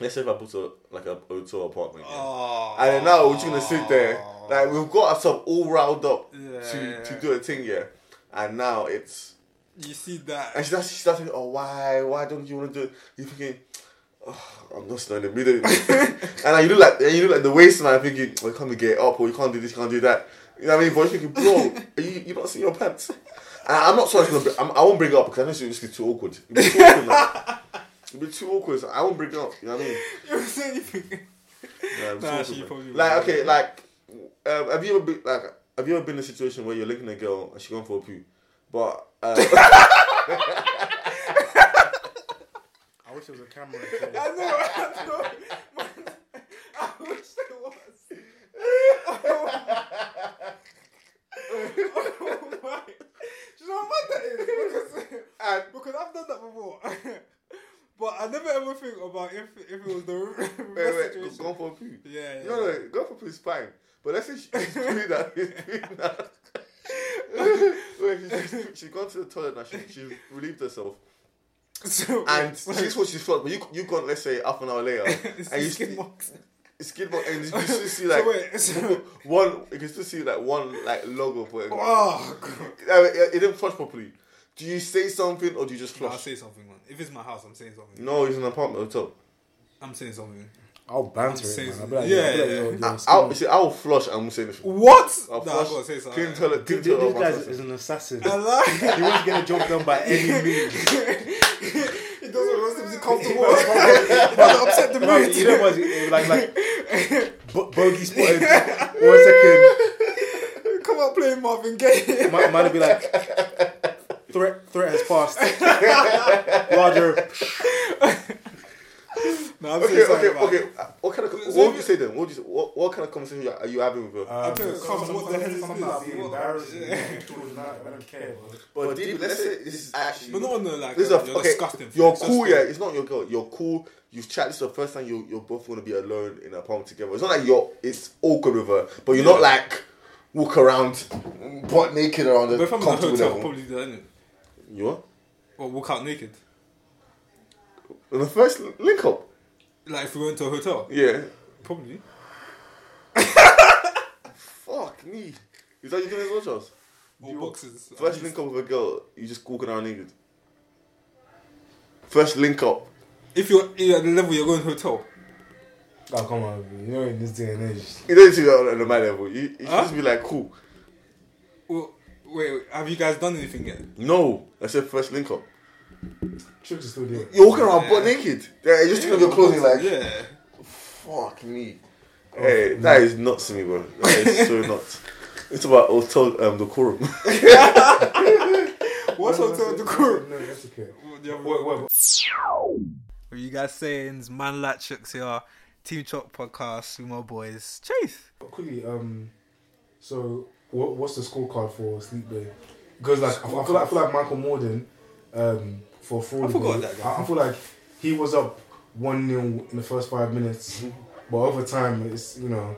Let's say if I book a like a hotel apartment, yeah. oh. and then now we're just gonna sit there, like we've got ourselves all riled up Yeah, to yeah. to do a thing, yeah, and now it's You see that? and she starts, she starts thinking, oh why why don't you want to do it? You're thinking. Oh, I'm not snowing in the middle, and then you look like and you look like the waste man thinking, oh, you can't get up or you can't do this, you can't do that. You know what I mean? But you're thinking, bro, are you you not seeing your pants? And I'm not sorry, gonna, br- I'm, I won't bring it up because I know it's just too awkward. It'll be too awkward. It'll be too awkward. So I won't bring it up. You know what I mean? You don't say anything. Yeah, Nah, awkward, she probably like okay, like um, have you ever been like have you ever been in a situation where you're looking at a girl and she's going for a poo, but uh, I wish there was a camera. I know, I know. Man, I wish there was. Oh my. Do you know how mad that is? Because, and because I've done that before. But I never ever think about if if it was the wait, wait, situation. going for a poo. Yeah, yeah. No, no, going for a poo is fine. But let's say she- she's doing that. She's doing that. Wait, she's, she's, gone to the toilet now. She, she's relieved herself. So, And so- she's what she's felt. But you you gone let's say half an hour later, and you skin marks. skin mark, and you still see like so wait, so, one. You can still see like one like logo for it. oh god. It, didn't flush properly. Do you say something or do you just No, I'll say something, man. If it's my house, I'm saying something. No, it's an apartment hotel. I'm saying something. I'll banter it, man. I'll be like, yeah, yeah, I'll like, yeah. yo, yo, I, excuse I'll, see, I will flush and I'm saying anything. What? I'll Nah, I flush. gotta say something. Clean toilet, clean This, this guy is an assassin. I lie. he wants to get a job done by any means. It doesn't want to be comfortable. it doesn't upset the No, mood. you know what? Like, like, bo- bogey spotted. One second, Come on, playing Marvin Gaye. might, might be like, threat, threat has passed. Roger. No, I'm Okay, okay, okay. Uh, What kind of what would you say then? What would you say, what, what kind of conversation are you having with her? Um, Okay, some- come, some- what the hell is something this? about being What- embarrassing. Yeah. I don't care. bro. but deep, let's say this is actually. But not on the like. This is uh, a, you're okay. disgusting. You're cool, just- yeah. It's not your girl. You're cool. You've chatted. This is the first time you you're both going to be alone in a apartment together. It's not like you're. It's awkward with her, but you're not like walk around butt naked around the But if I'm in a comfortable hotel, I'll level. probably do that. innit? You what? Or walk out naked. In the first link up, Like if we went to a hotel, yeah. probably. Fuck me. Is that you doing as well, Charles? Or boxes. First link up with a girl, you just walking around naked. First link up. If you're, you're at the level you're going to hotel, Oh, come on, bro. you know in this day and age. You don't see that on my level. You, you should Huh? just be like, cool. well, wait, wait, have you guys done anything yet? No, I said first link up. Tricks is still there. You're walking around Yeah. butt naked. Yeah, you're just taking off your clothes and like, yeah. fuck me. Hey, that is nuts to me, bro. That is so nuts. It's about hotel um, decorum. What's No, hotel decorum? No, that's okay. What do you have- What, what, What you guys saying? Man Latchooks here. Team Chop podcast with my boys. Chase. Quickly, um, so what, what's the scorecard for Sleep Day? Because like I, I feel like I feel like Michael Morden, um, for fraud. I forgot that guy. I, I feel like he was up one 0 in the first five minutes, but over time it's you know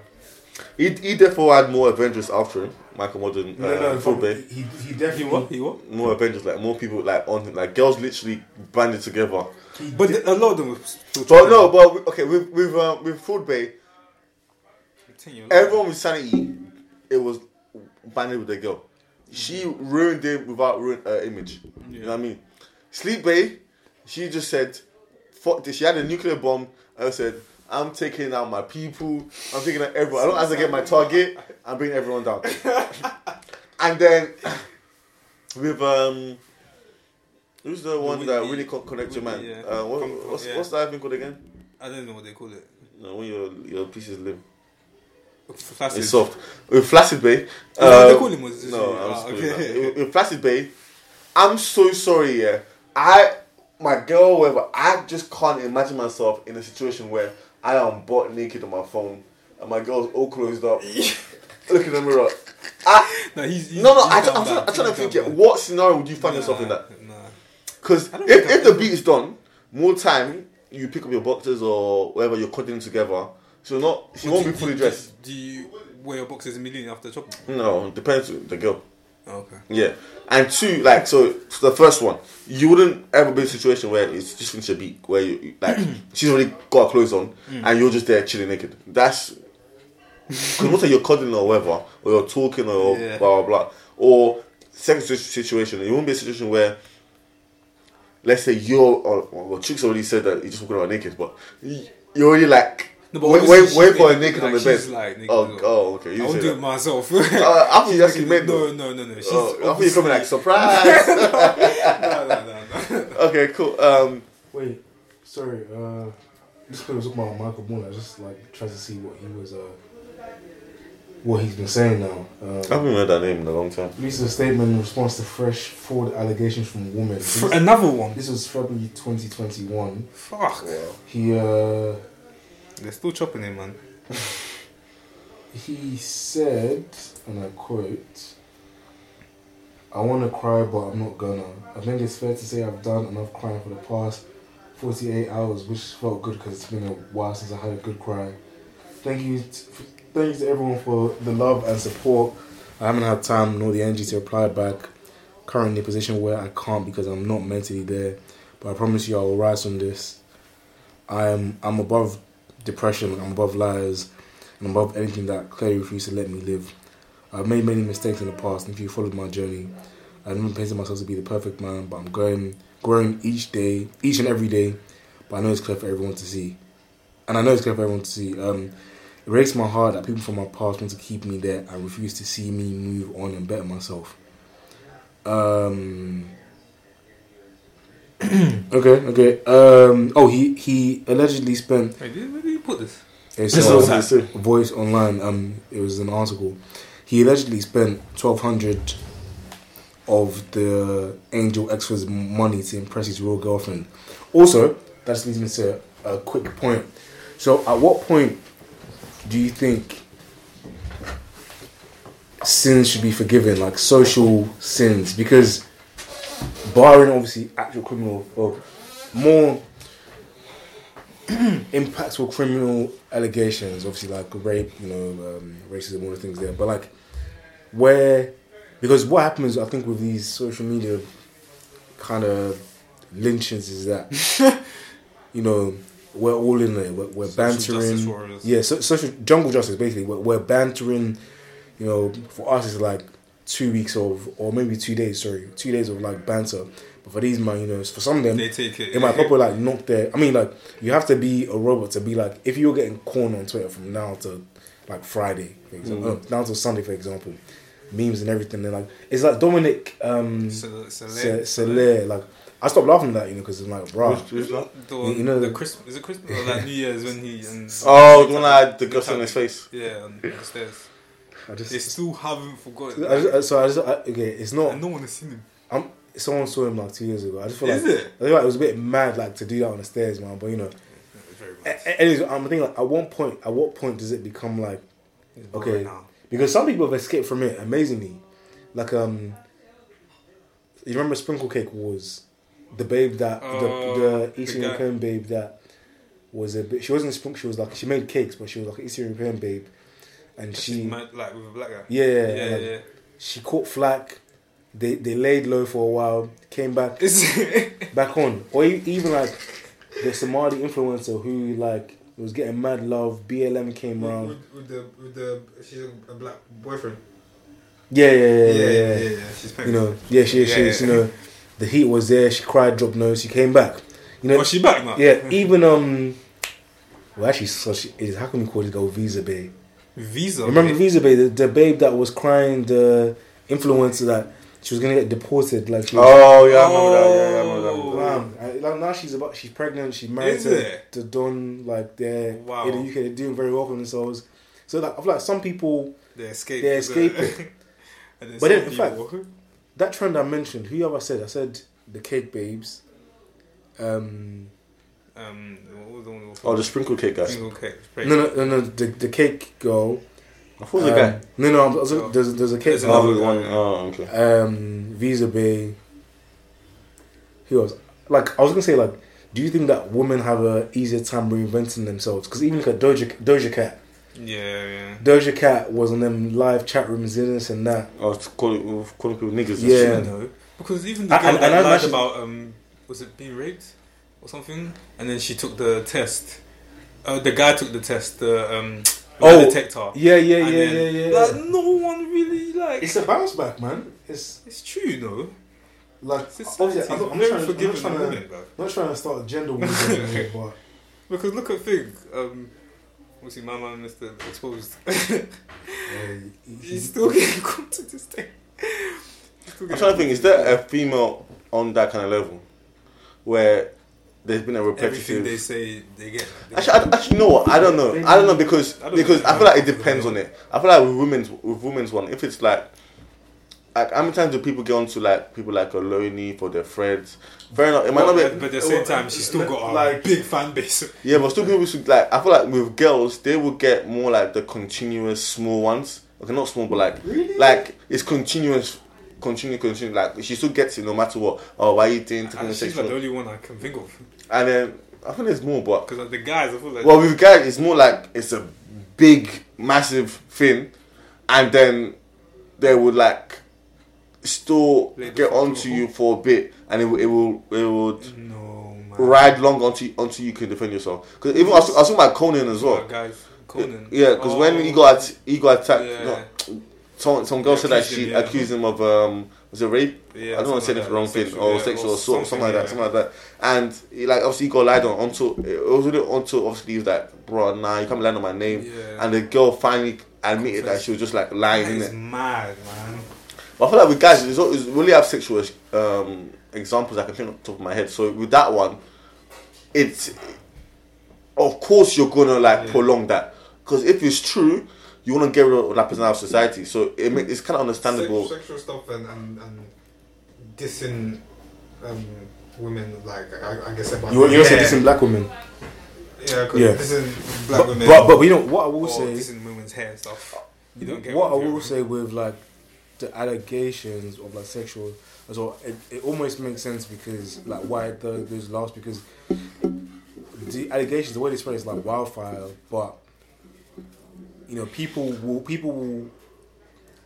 he, he therefore had more Avengers after him. Michael Modern, no no uh, Full Bay. he, he He definitely what? He what? More Avengers, like more people, like on him. Like girls literally banded together. he But did- a lot of them were still But no, but okay, with with um, with Food Bay, everyone with sanity, it was banded with the girl. She ruined it without ruining her image. You know what I mean? Sleep Bay, she just said, "Fuck this." She had a nuclear bomb. and said, "I'm taking out my people. I'm taking out everyone. As long as I get my target, I'm bringing everyone down." and then with um, who's the one Whitney- that really co- connect your man? Yeah. Uh, what, what's yeah. what's that thing called again? I don't know what they call it. No, when your your pieces limb. Flaccid. It's soft. With Flaccid Bay. Is that they uh, call him? No, I'm ah, okay. With Flaccid Bay, I'm so sorry, yeah. I, my girl, whatever, I just can't imagine myself in a situation where I am butt naked on my phone and my girl's all closed up, looking in the mirror. I, No, he's, he's no, no, he's I, I'm, trying. I'm trying to think, yeah, what scenario would you find yourself in that? Nah. Because don't if, if the beat is done, more time, you pick up your boxes or whatever you're continuing together. She'll not, she But won't do- be fully do- dressed. Do you wear your boxes immediately after chopping? No, depends on the girl. Okay. Yeah, and two, like so, so the first one, you wouldn't ever be in a situation where it's just finished a beat where you you- like she's already got her clothes on mm. and you're just there chilling naked. That's because most of you're cuddling or whatever, or you're talking or Yeah. blah blah blah. Or second situation, it won't be a situation where, let's say you're, or, or Chicks already said that you're just walking around naked, but you're already like. No, but wait, wait, wait for her naked, naked on like, the bed. she's, like, naked oh, as well. oh, okay. I You won't do that. it myself. Uh, I thought you actually meant no, though. no, no, no. She's Oh, I thought you were coming like surprise. no, no, no, no. okay, cool. Um, Wait, sorry. Uh, just because was talking about Michael Bourne, I just like tried to see what he was, uh, what he's been saying now. I Um, haven't heard that name in a long time. released a statement in response to fresh fraud allegations from women. For another one. This was February 2021. Fuck. He uh, They're still chopping him, man. he said, and I quote, I want to cry, but I'm not gonna. I think it's fair to say I've done enough crying for the past 48 hours, which felt good because it's been a while since I had a good cry. Thank you, t- thank you to everyone for the love and support. I haven't had time nor the energy to reply back. Currently a position where I can't because I'm not mentally there. But I promise you I will rise from this. I am I'm above depression, I'm above lies, and above anything that clearly refused to let me live. I've made many mistakes in the past, and if you followed my journey, I've never painted myself to be the perfect man, but I'm going growing each day, each and every day. But I know it's clear for everyone to see, and I know it's clear for everyone to see. Um, it breaks my heart that people from my past want to keep me there and refuse to see me move on and better myself. Um. okay, okay. Um. Oh, he he allegedly spent Wait, where did you put this? it's This uh, is what voice online. Um, it was an article. He allegedly spent twelve hundred of the Angel Extra's money to impress his real girlfriend. Also, that just leads me to a quick point. So, at what point do you think sins should be forgiven, like social sins? Because barring obviously actual criminal or more impactful criminal allegations, obviously like rape, you know, um, racism, all the things there. But like, where, because what happens, I think, with these social media kind of lynchings is that, you know, we're all in there, we're, we're bantering. warriors. Yeah, so, social jungle justice basically. We're, we're bantering. You know, for us it's like two weeks of, or maybe two days. Sorry, two days of like banter. But for these man, you know, for some of them, They take it. it might probably like knock their. I mean, like you have to be a robot to be like if you're getting corn on Twitter from now to like Friday, for example, Mm. uh, down to Sunday, for example, memes and everything. Then like it's like Dominic um, Sele- Se- Sele- Sele. Like I stopped laughing at that, you know, because I'm like, bro, Who's- who's that? The, one- You know the the- Christmas is it Christmas or like New Year's when he and Oh, the one that had the guts on his face. yeah on the stairs. I just. They still haven't forgotten. I just, so I just I, okay, it's not. and no one has seen him. I'm. Someone saw him like two years ago. I just feel Is like it? I feel like it was a bit mad, like to do that on the stairs, man. But you know, a- anyways, I'm thinking like at one point, at what point does it become like okay. now. because some people have escaped from it amazingly, like um, you remember Sprinkle Cake Wars, the babe that Oh, the the the Eastern. European babe that was a bit. She wasn't a sprinkle. She was like she made cakes, but she was like an Eastern European babe, and she mad, like with a black guy. yeah, yeah, like, yeah. yeah. she caught flack. They they laid low for a while, came back back on, or even like the Somali influencer who like was getting mad love. BLM came around. with, with the with the she's a black boyfriend. Yeah, yeah, yeah, yeah. yeah, yeah. She's You know, yeah, she, Yeah, she's yeah. you know, the heat was there. She cried, dropped nose. She came back. You know, Oh, she back now. yeah. Even um, well, actually, so she is. How can we call this girl Visa Bay? Visa. Remember babe. Visa Bay, the, the babe that was crying, the influencer that she was gonna get deported. Like she was, Oh yeah, I remember that. Yeah, yeah, I remember that. I remember that. Bam. And, like now she's about she's pregnant. She married Is to, it? to Don. Like they're Wow. in the UK. They're doing very well for themselves. So like I feel like some people They escape. They escape it. and then But then, some in fact- that trend I mentioned. Who have I said? I said the cake babes. Um, um, what was the one? Oh, the sprinkle cake guys. single cake. no, no, no, no. The, the cake girl. I thought it was a Um, guy. No, no. I was, Oh. there's there's a cake. There's girl. Oh, another one. Oh, okay. um, Visa Bay. Who else? Like I was gonna say, like, do you think that women have a easier time reinventing themselves? Because even look at Doja Doja Cat. Yeah, yeah. Doja Cat was on them live chat rooms and this and that. I was calling, calling people niggas. Yeah. no. Because even the And- girl and- that and I lied imagine- about um, was it being raped or something, and then she took the test. Uh, the guy took the test. The um, Oh, detector. Yeah, yeah, And yeah, then, yeah, yeah. Like no one really like. it's a bounce back, man. It's It's true, you know. like obviously, I'm, not- I'm very trying, to, I'm not trying to, women, bro. not trying to start a gender war, but Because look at thing. Um, what's he, my man, Mister Exposed. He's still getting caught to this day. I'm trying to think. Is there a female on that kind of level where there's been a repetitive. Everything they say, they get. They Actually, I, actually, no. I don't know. I don't know because I don't because know. I feel like it depends on it. I feel like with women's with women's one, if it's like. Like, how many times do people get onto like people like Oloni for their threads? Fair enough. It might not be. but, but at the same time, she's still got a Like- big fan base. Yeah, but still people should like. I feel like with girls, they will get more like the continuous small ones. Okay, not small, but like really? like it's continuous, continue, continue. Like she still gets it no matter what. Oh, why you doing And she's like the only one I can think of. And then I think there's more, but Because the guys, I feel like. well, with guys, it's more like it's a big, massive thing, and then they would like still get onto you for a bit, and it will it will it would no, ride long onto until you can defend yourself. Because even I saw, I talking Conan as well. Guys, Conan. Yeah, because Oh, when he got he got attacked, Yeah. no, some some girl Yeah, said that she him, yeah. accused him of um was it rape? Yeah, I don't want to say something like wrong that, thing or yeah, sexual or assault, something like something, that, something like that. And he like obviously he got lied on until it was really until obviously he was like, bro, nah, you can't lie on my name. Yeah. And the girl finally admitted that she was just like lying That in is mad, man. But I feel like with guys, it's, it's really have sexual um, examples I can think off the top of my head. So with that one, it's of course you're gonna like Yeah. prolong that because if it's true, you want to get rid of that person out of society. So it it's kind of understandable. sexual stuff and, and, and dissing um, women, like I, I guess about you also yeah, dissing black women. yeah, Yeah. dissing black But, women. but but you know what I will say. dissing women's hair and stuff. You don't get what I will say with like the allegations of like sexual as well, it, it almost makes sense because like why the, those last because the allegations the way they spread is like wildfire, but you know people will people will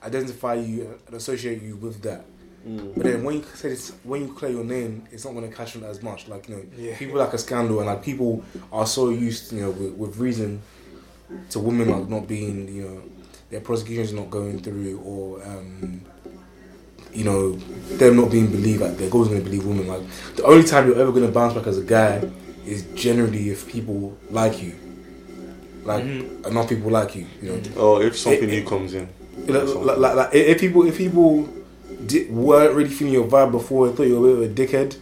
identify you and associate you with that. But then when you say this, when you clear your name, it's not going to catch on as much. Like you know, Yeah. people like a scandal, and like people are so used, you know, with, with reason to women like not being, you know, their prosecutions not going through, or um, you know, them not being believed. Like they're always going to believe women. Like the only time you're ever going to bounce back as a guy is generally if people like you, like mm-hmm. enough people like you. You know, Or if something It- new it- comes in. like, like, like, like, if people if people di weren't really feeling your vibe before, they thought you were a bit of a dickhead.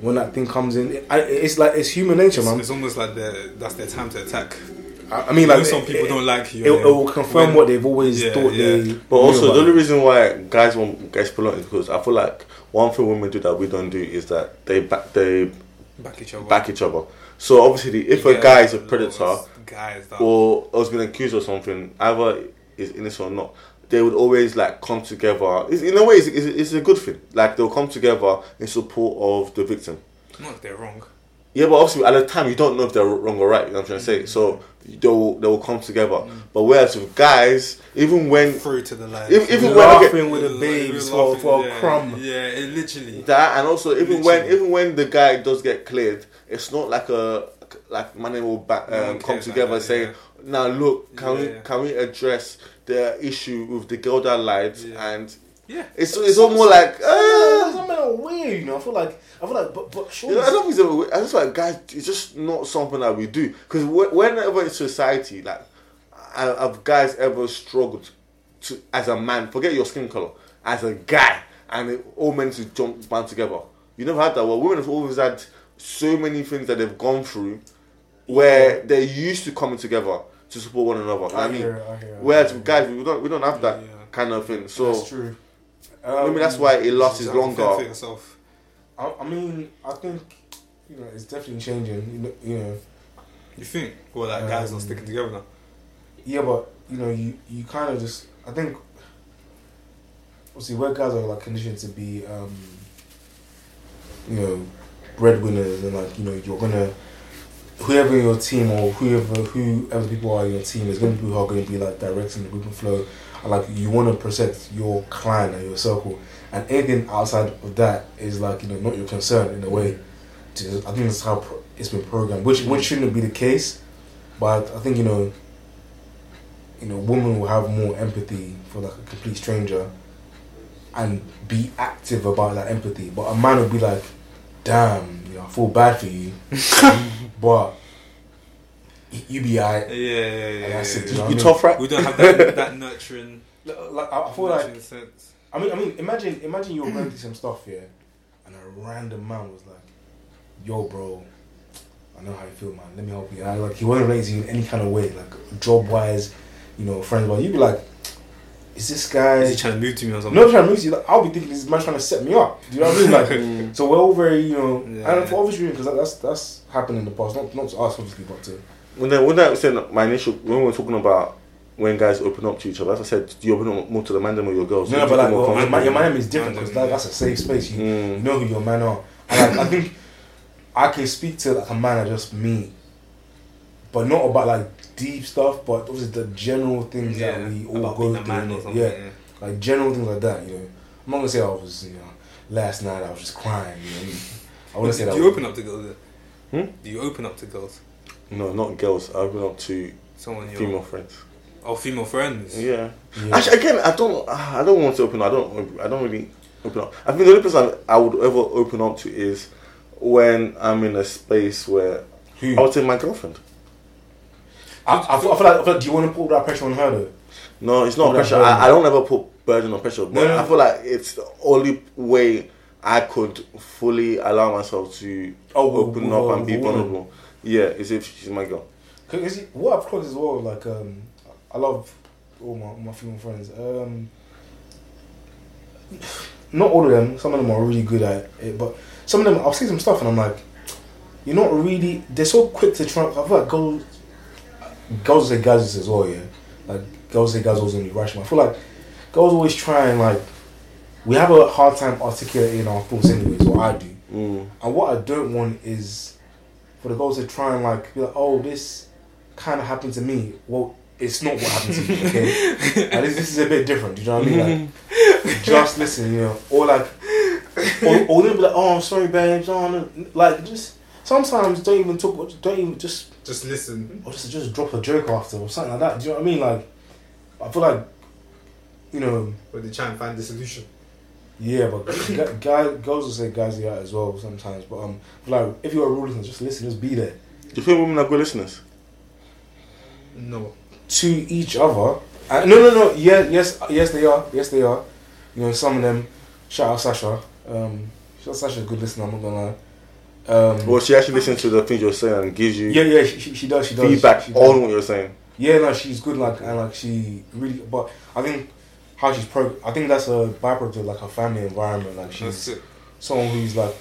When that thing comes in, I, it's like it's human nature, It's, man. it's almost like the that's their time to attack. I, I mean, like some people it, don't like you. It, it will confirm when- what they've always Yeah, thought yeah. they. But knew also, the only reason why guys want guys pull out is because I feel like one thing women do that we don't do is that they back they back each other. back each other. So obviously, if You a guy is a predator of guys that or has been accused of something, either is innocent or not, they would always like come together. It's, in a way, it's, it's, it's a good thing. Like they'll come together in support of the victim. not if they're wrong. Yeah, but obviously at the time you don't know if they're wrong or right. You know what I'm trying to say. Mm. So they'll they'll come together. Mm. But whereas with guys, even when Through to the line. If- if You're it- when I get- laughing with the babes for, for a yeah, crumb. Yeah, it literally. that and also even when even when the guy does get cleared, it's not like a like my name will back, No um, come together that, and say, yeah. now look, can we Yeah. can we address the issue with the girl that lied and Yeah. it's it's all more like ah. Some men are weird, you know. I feel like I feel like, but but You know, I don't think it's a, I just like guys. It's just not something that we do because whenever in society, like, I- have guys ever struggled to as a man? Forget your skin color. As a guy, and it all men to jump band together. You never had that. Well, women have always had so many things that they've gone through where they're used to coming together to support one another. I, mean, hear I hear it, I whereas hear guys, we don't we don't have that Yeah. kind of thing. So that's true. I mean, that's why it lasts Just is have to longer. yourself. I, I mean, I think you know it's definitely changing. You know, you know You think? Well, like guys Um, not sticking together now. yeah, but you know, you you kind of just I think. See, where guys are like conditioned to be, um, you know, breadwinners and like you know you're gonna whoever your team or whoever whoever people are in your team is gonna be who are gonna be like directing the group and flow. Like you want to protect your client and your circle, and anything outside of that is like you know not your concern in a way. To- I think that's how it's been programmed, which which shouldn't be the case, but I think you know. You know, women will have more empathy for like a complete stranger, and be active about that empathy. But a man would be like, "Damn, I feel bad for you," but you be alright. Yeah, yeah, yeah. yeah, it, yeah. you know what I You tough, right? We don't have that, that nurturing, Like I I feel like sense. I mean, I mean, imagine, imagine you're going through some stuff here, and a random man was like, "Yo, bro, I know how you feel, man. Let me help you." And I, like he wasn't related to you in any kind of way, like job wise, you know, friends wise. You'd be like, "Is this guy?" Is he trying to move to me or something? no, trying to move you. Like, I'll be thinking this man trying to set me up. Do you know what I mean? Like, Mm. so we're all very, you know, Yeah. and for obvious reasons, because that's that's happened in the past. Not not to us, obviously, but to When that, when that said my initial when we were talking about when guys open up to each other, as I said, do you open up more to the man than with your girls? no, You but like, well, your, man, your man is different because that, that's a safe space. You, Mm. you know who your man are. And like, I think I can speak to like a man I just meet, but not about like deep stuff, but those are the general things Yeah, that we all about go being a man through. or something. yeah, Yeah. like general things like that. You know, I'm not gonna say I was, you know, last night I was just crying. You know, I mean? I wouldn't say Do that. you open up to girls? Hmm? Do you open up to girls? No, not girls. I open up to Someone your female friends. Oh, female friends. Yeah. Yeah. Actually, again, I don't. I don't want to open. up. I don't. I don't really open up. I think the only person I would ever open up to is when I'm in a space where Who? I would say my girlfriend. I, I, feel, I, feel like, I feel like, do you want to put that pressure on her though? No, it's not Put pressure. I, I don't ever put burden on pressure, but No, no, I feel like it's the only way I could fully allow myself to Oh, open with up a- and be with a woman. vulnerable. Yeah, is if she's my girl. Cause you- what I've clocked as well, like um, I love all my my female friends. Um, not all of them. Some of them are really good at it, but some of them I'll see some stuff and I'm like, you're not really. They're so quick to try. I feel like girls, girls say guys as well. Yeah, like girls say guys always only rational. I feel like girls always try and like. We have a hard time articulating our thoughts, anyways. Or I do. Mm. And what I don't want is for the girls to try and like be like, oh, this kind of happened to me. Well, it's not what happened to me, okay? and this, this is a bit different. Do you know what I mean? Like, just listen, you know, or like, or, or they'll be like, oh, I'm sorry, babes. Oh, no. like just sometimes don't even talk. Don't even just Just listen. or just just drop a joke after or something like that. Do you know what I mean? Like, I feel like, you know, But they try and find the solution. yeah, but gu- guy, girls will say guys are out as well sometimes. But um, like if you're a real listener, just listen, just be there. Do you think women are good listeners? No. to each other. Uh, no, no, no. Yeah, yes, yes, they are. Yes, they are. You know, some of them. Shout out Sasha. Um, shout out Sasha's a good listener. I'm not gonna lie. Um, Or she actually listens to the things you're saying and gives you yeah, yeah, she, she, she does. She does. feedback she, she does. on what you're saying? Yeah, no, she's good. Like and like she really. But I think how she's pro. I think that's a byproduct of like her family environment. Like she's someone who's like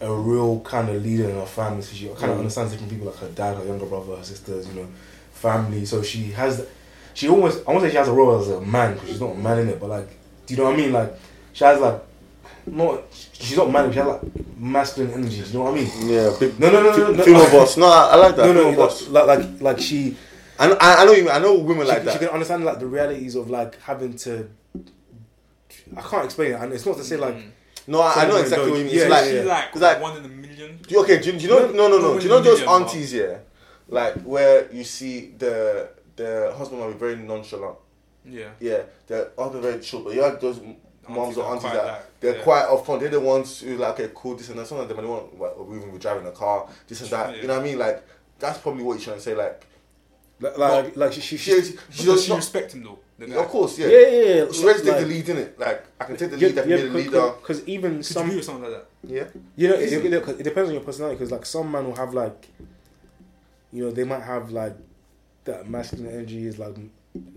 a real kind of leader in her family. So she kind of Mm. understands different people, like her dad, her younger brother, her sisters, you know, family. So she has, she almost, I won't say she has a role as a man because she's not a man in it, but like, do you know what I mean? Like, she has like, not, she's not man, she has like masculine energy. Do you know what I mean? Yeah, big No, no, no, no, no. female boss. No, I, I like that. No, no, female boss. like, like, like, like she, I, I, I know you. mean- I know women she, like that. she can understand like the realities of like having to. I can't explain it, and it's not to say like Mm. No, I, I know exactly what you mean. yeah, It's like, yeah, She's like, It's like- one in a million. Do you, okay, do, you- do you know? No, no, no. No, Do you know those million, aunties? Yeah, like where you see the the husband will be very nonchalant. Yeah. Yeah, the husband very chill, but you have those moms or aunties that like- they're yeah. quite upfront. They're the ones who like, okay, cool, this and that. Some of them they want, what, we even be driving a car, this and that. Yeah. You know what I mean? Like that's probably what you're trying to say. Like Like, like, like she, she, She, she, she, she does does she not. respect him though? The guy? Of course, yeah. yeah, yeah, yeah. She's ready to take the lead in it. Like I can take the Yeah, lead. I can yeah, be the cause, leader. Because even Could some, you be with like that? Yeah. you know, it, it, it depends on your personality. Because like some man will have like, you know, they might have like that masculine energy is like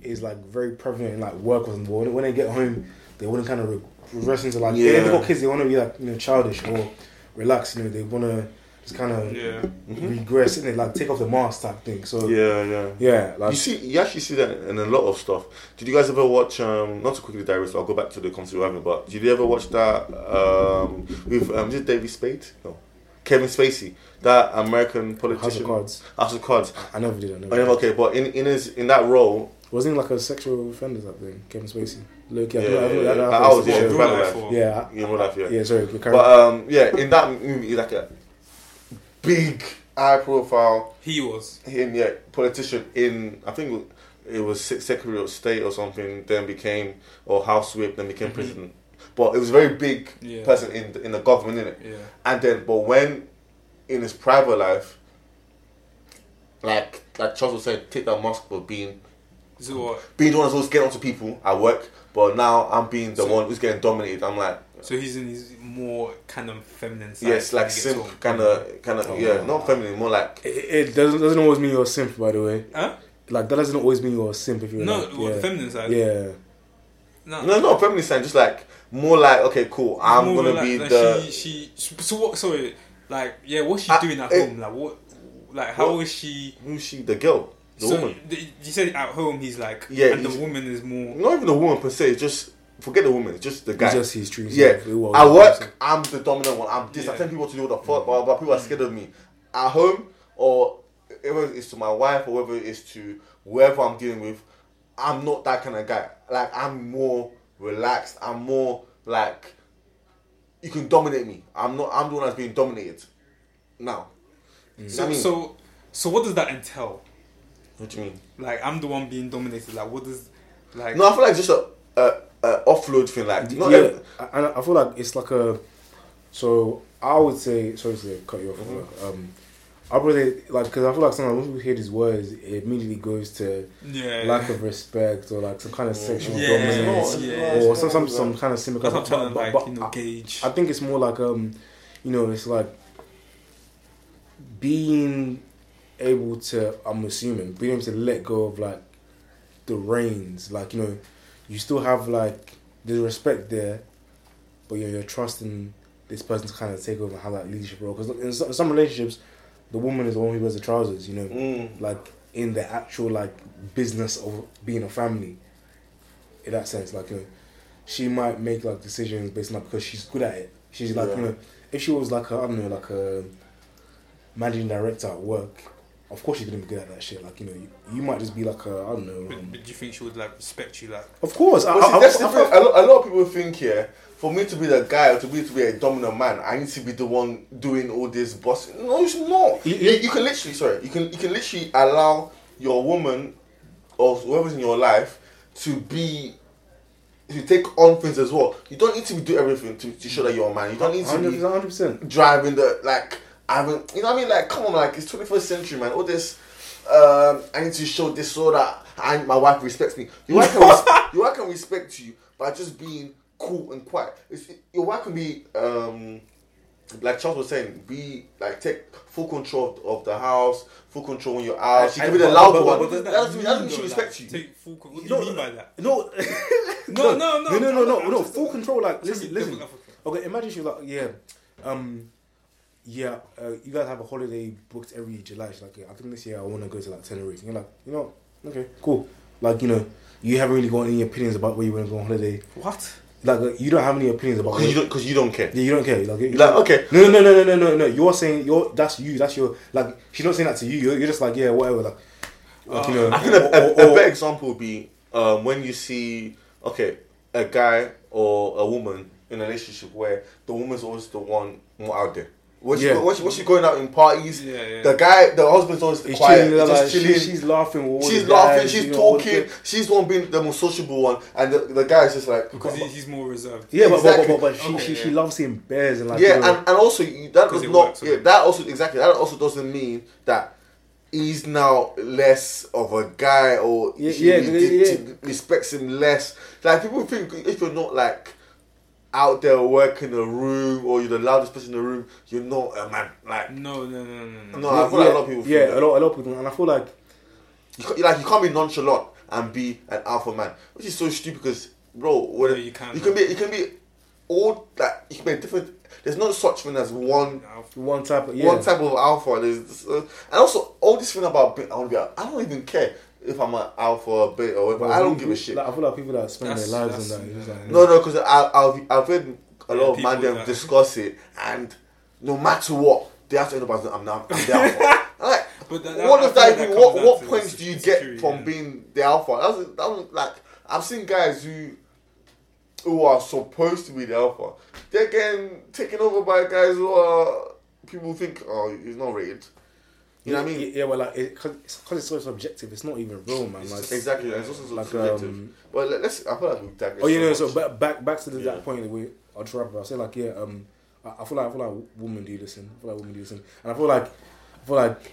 is like very prevalent in like work or something. But when, when they get home, they want to kind of re- regress into like yeah. Yeah. they got kids. They want to be like you know childish or relaxed. You know, they want to just kind of Yeah. regress and like take off the mask type thing. So Yeah, yeah. yeah, like You see, you actually see that in a lot of stuff. Did you guys ever watch? Um, not to quickly digress, so I'll go back to the concept we're having. But did you ever watch that um, with um, is it David Spade? No, Kevin Spacey, that American politician. House politician. of Cards. House of Cards. I never did. I never. Oh, yeah, okay, but in in his in that role, Wasn't he like a sexual offender type thing? Kevin Spacey. Look, yeah, Yeah, I think- I think- yeah, yeah. I was, yeah, it's real life. or- yeah, in real life, yeah. yeah. Sorry, But um, yeah, in that movie, like a big, high profile, He was. him, yeah, politician in I think it was Secretary of State or something. Then became or House Whip, then became president. But it was a very big Mm-hmm. Yeah. person in the, in the government, innit? Yeah. And then, but when in his private life, like like Charles was saying, take that mask for being So being the one that's always getting onto people at work. But now I'm being the So- one who's getting dominated. I'm like, So he's in his more kind of feminine side. yes, like simp, kind of, kind of, Oh. yeah, not feminine, more like It, it doesn't doesn't always mean you're a simp, by the way. Huh? Like that doesn't always mean you're a simp if you're No, like, what, yeah. the feminine side. yeah. No, no, not feminine side, just like more like okay, cool. I'm More gonna like- be like the She, she. So what? Sorry. Like, yeah. What's she I- doing at it- home? Like, what? Like, how What? is she? who's she? The girl, the so woman. the- you said at home he's like, Yeah, and the woman is more. Not even the woman per se. Just forget the woman. Just the guy. He's just his true Yeah, self. It was- at work, I'm the dominant one. I'm this. I Yeah. tell people to do what the fuck, but, but people are scared of me. At home, or whether it's to my wife or whether it's to whoever I'm dealing with, I'm not that kind of guy. Like I'm more relaxed. I'm more like you can dominate me. I'm not. I'm the one that's being dominated. Now, So, I mean, so, so what does that entail? What do you mean? Like, I'm the one being dominated. Like, what does, like, No, I feel like just a, a, a offload thing. Like not yeah, every- and I, I feel like it's like a. So I would say, sorry to cut you off. Mm-hmm. Um, I really like because I feel like sometimes when people hear these words, it immediately goes to yeah, lack of respect or like some kind of sexual Yeah, dominance yeah. or some some some kind of similar. That's what I'm trying to but- like, but you know, I- I think it's more like um, you know, it's like being able to. I'm assuming being able to let go of like the reins. Like you know, you still have like the respect there, but you're, you're trusting this person to kind of take over and have that leadership role. Because in some, some relationships, the woman is the one who wears the trousers. You know, Mm. like in the actual like business of being a family. In that sense, like you know, she might make like decisions based on because she's good at it. She's like Yeah. you know, if she was like a, I don't know like a managing director at work, of course she's gonna be good at that shit. Like you know, you, you might just be like a I don't know. But, um, but do you think she would like respect you? Like, of course, I, But see, I, that's I, the thing. A lot, a lot of people think here, for me to be the guy or to be to be a dominant man, I need to be the one doing all this bossing. No, it's not. You- You, you can literally, sorry, you can you can literally allow your woman or whoever's in your life to be to take on things as well. You don't need to be do everything to, to show that you're a man. You don't need to be hundred percent. driving the like having you know what I mean like come on like it's 21st century man all this um I need to show this so that I my wife respects me your wife can, res- your wife can respect you by just being cool and quiet it's, your wife can be um like Charles was saying be like take full control of, the house full control when you're out she I- can be the loud but- one but that does doesn't mean that doesn't mean she respects you Take full, con- what do No, you mean by that? No, No, no, no, no, no, no, no, I'm no. just- Full control. Like, listen, listen. Okay, imagine she was like, yeah, um, yeah, uh, you guys have a holiday booked every July. She's like, yeah, I think this year I want to go to like Tenerife. And you're like, you know, okay, cool. Like, you know, you haven't really got any opinions about where you want to go on holiday. What? Like, uh, you don't have any opinions about. because you don't because you don't care yeah, you don't care. Like, like okay no, no, no, no, no, no, no. You're saying you're that's you. That's your like. She's not saying that to you. You're, you're just like, yeah, whatever. Like, like you know. I think a, a, or- a or- better example would be um, when you see, okay, a guy or a woman in a relationship where the woman's always the one more out there. When, she, Yeah. when, she, going out in parties, Yeah, yeah. the guy, the husband's always He's quiet, chilling, he's like, just she- she's laughing. with all She's the laughing, guys, she's you know, talking, the- she's the one being the most sociable one, and the, the guy's just like, Because he, he's more reserved. Yeah, but, Exactly. but, but, but she, Okay, she, she loves seeing bears and like yeah, you know, and, and also you- that 'Cause does not, works, yeah, that also exactly that also doesn't mean that he's now less of a guy or Yeah, he, yeah, he- yeah. he respects him less. Like people think if you're not like out there working the room or you're the loudest person in the room, you're not a man. Like No, no, no, no, no. no, I feel like a lot of people. yeah, feel a lot, a lot of people, and I feel like You like you can't be nonchalant and be an alpha man, which is so stupid. Because bro, what No, you can't. You can be. You can be all that. You can be different. There's no such thing as one one type of yeah. one type of alpha. There's uh, and also all this thing about be- I want to be. a- I don't even care if I'm an alpha or beta or whatever. But I don't people- give a shit. Like, I feel like people that spend That's- their lives on that. it's like, No, no, because I've I've heard a Yeah, lot of people man them discuss it, and no matter what, they have to end up as I'm now I'm the alpha. Like, But that- that- what does feel that like that What what points do you get from yeah. being the alpha? That was, that was like I've seen guys who who are supposed to be the alpha. They're getting taken over by guys who are people think oh he's not rated. You know what I mean? Yeah, well, like, it, cause, it's, cause it's so subjective. It's not even real, man. Like, Exactly. It's also like, subjective. um, but let- let's. I feel like we've digressed Oh, you know, so much. back back back to the, Yeah. that point that we. I'll just wrap up. I'll say like, yeah, um, I, I feel like I feel like women do listen. I feel like women do listen, and I feel like I feel like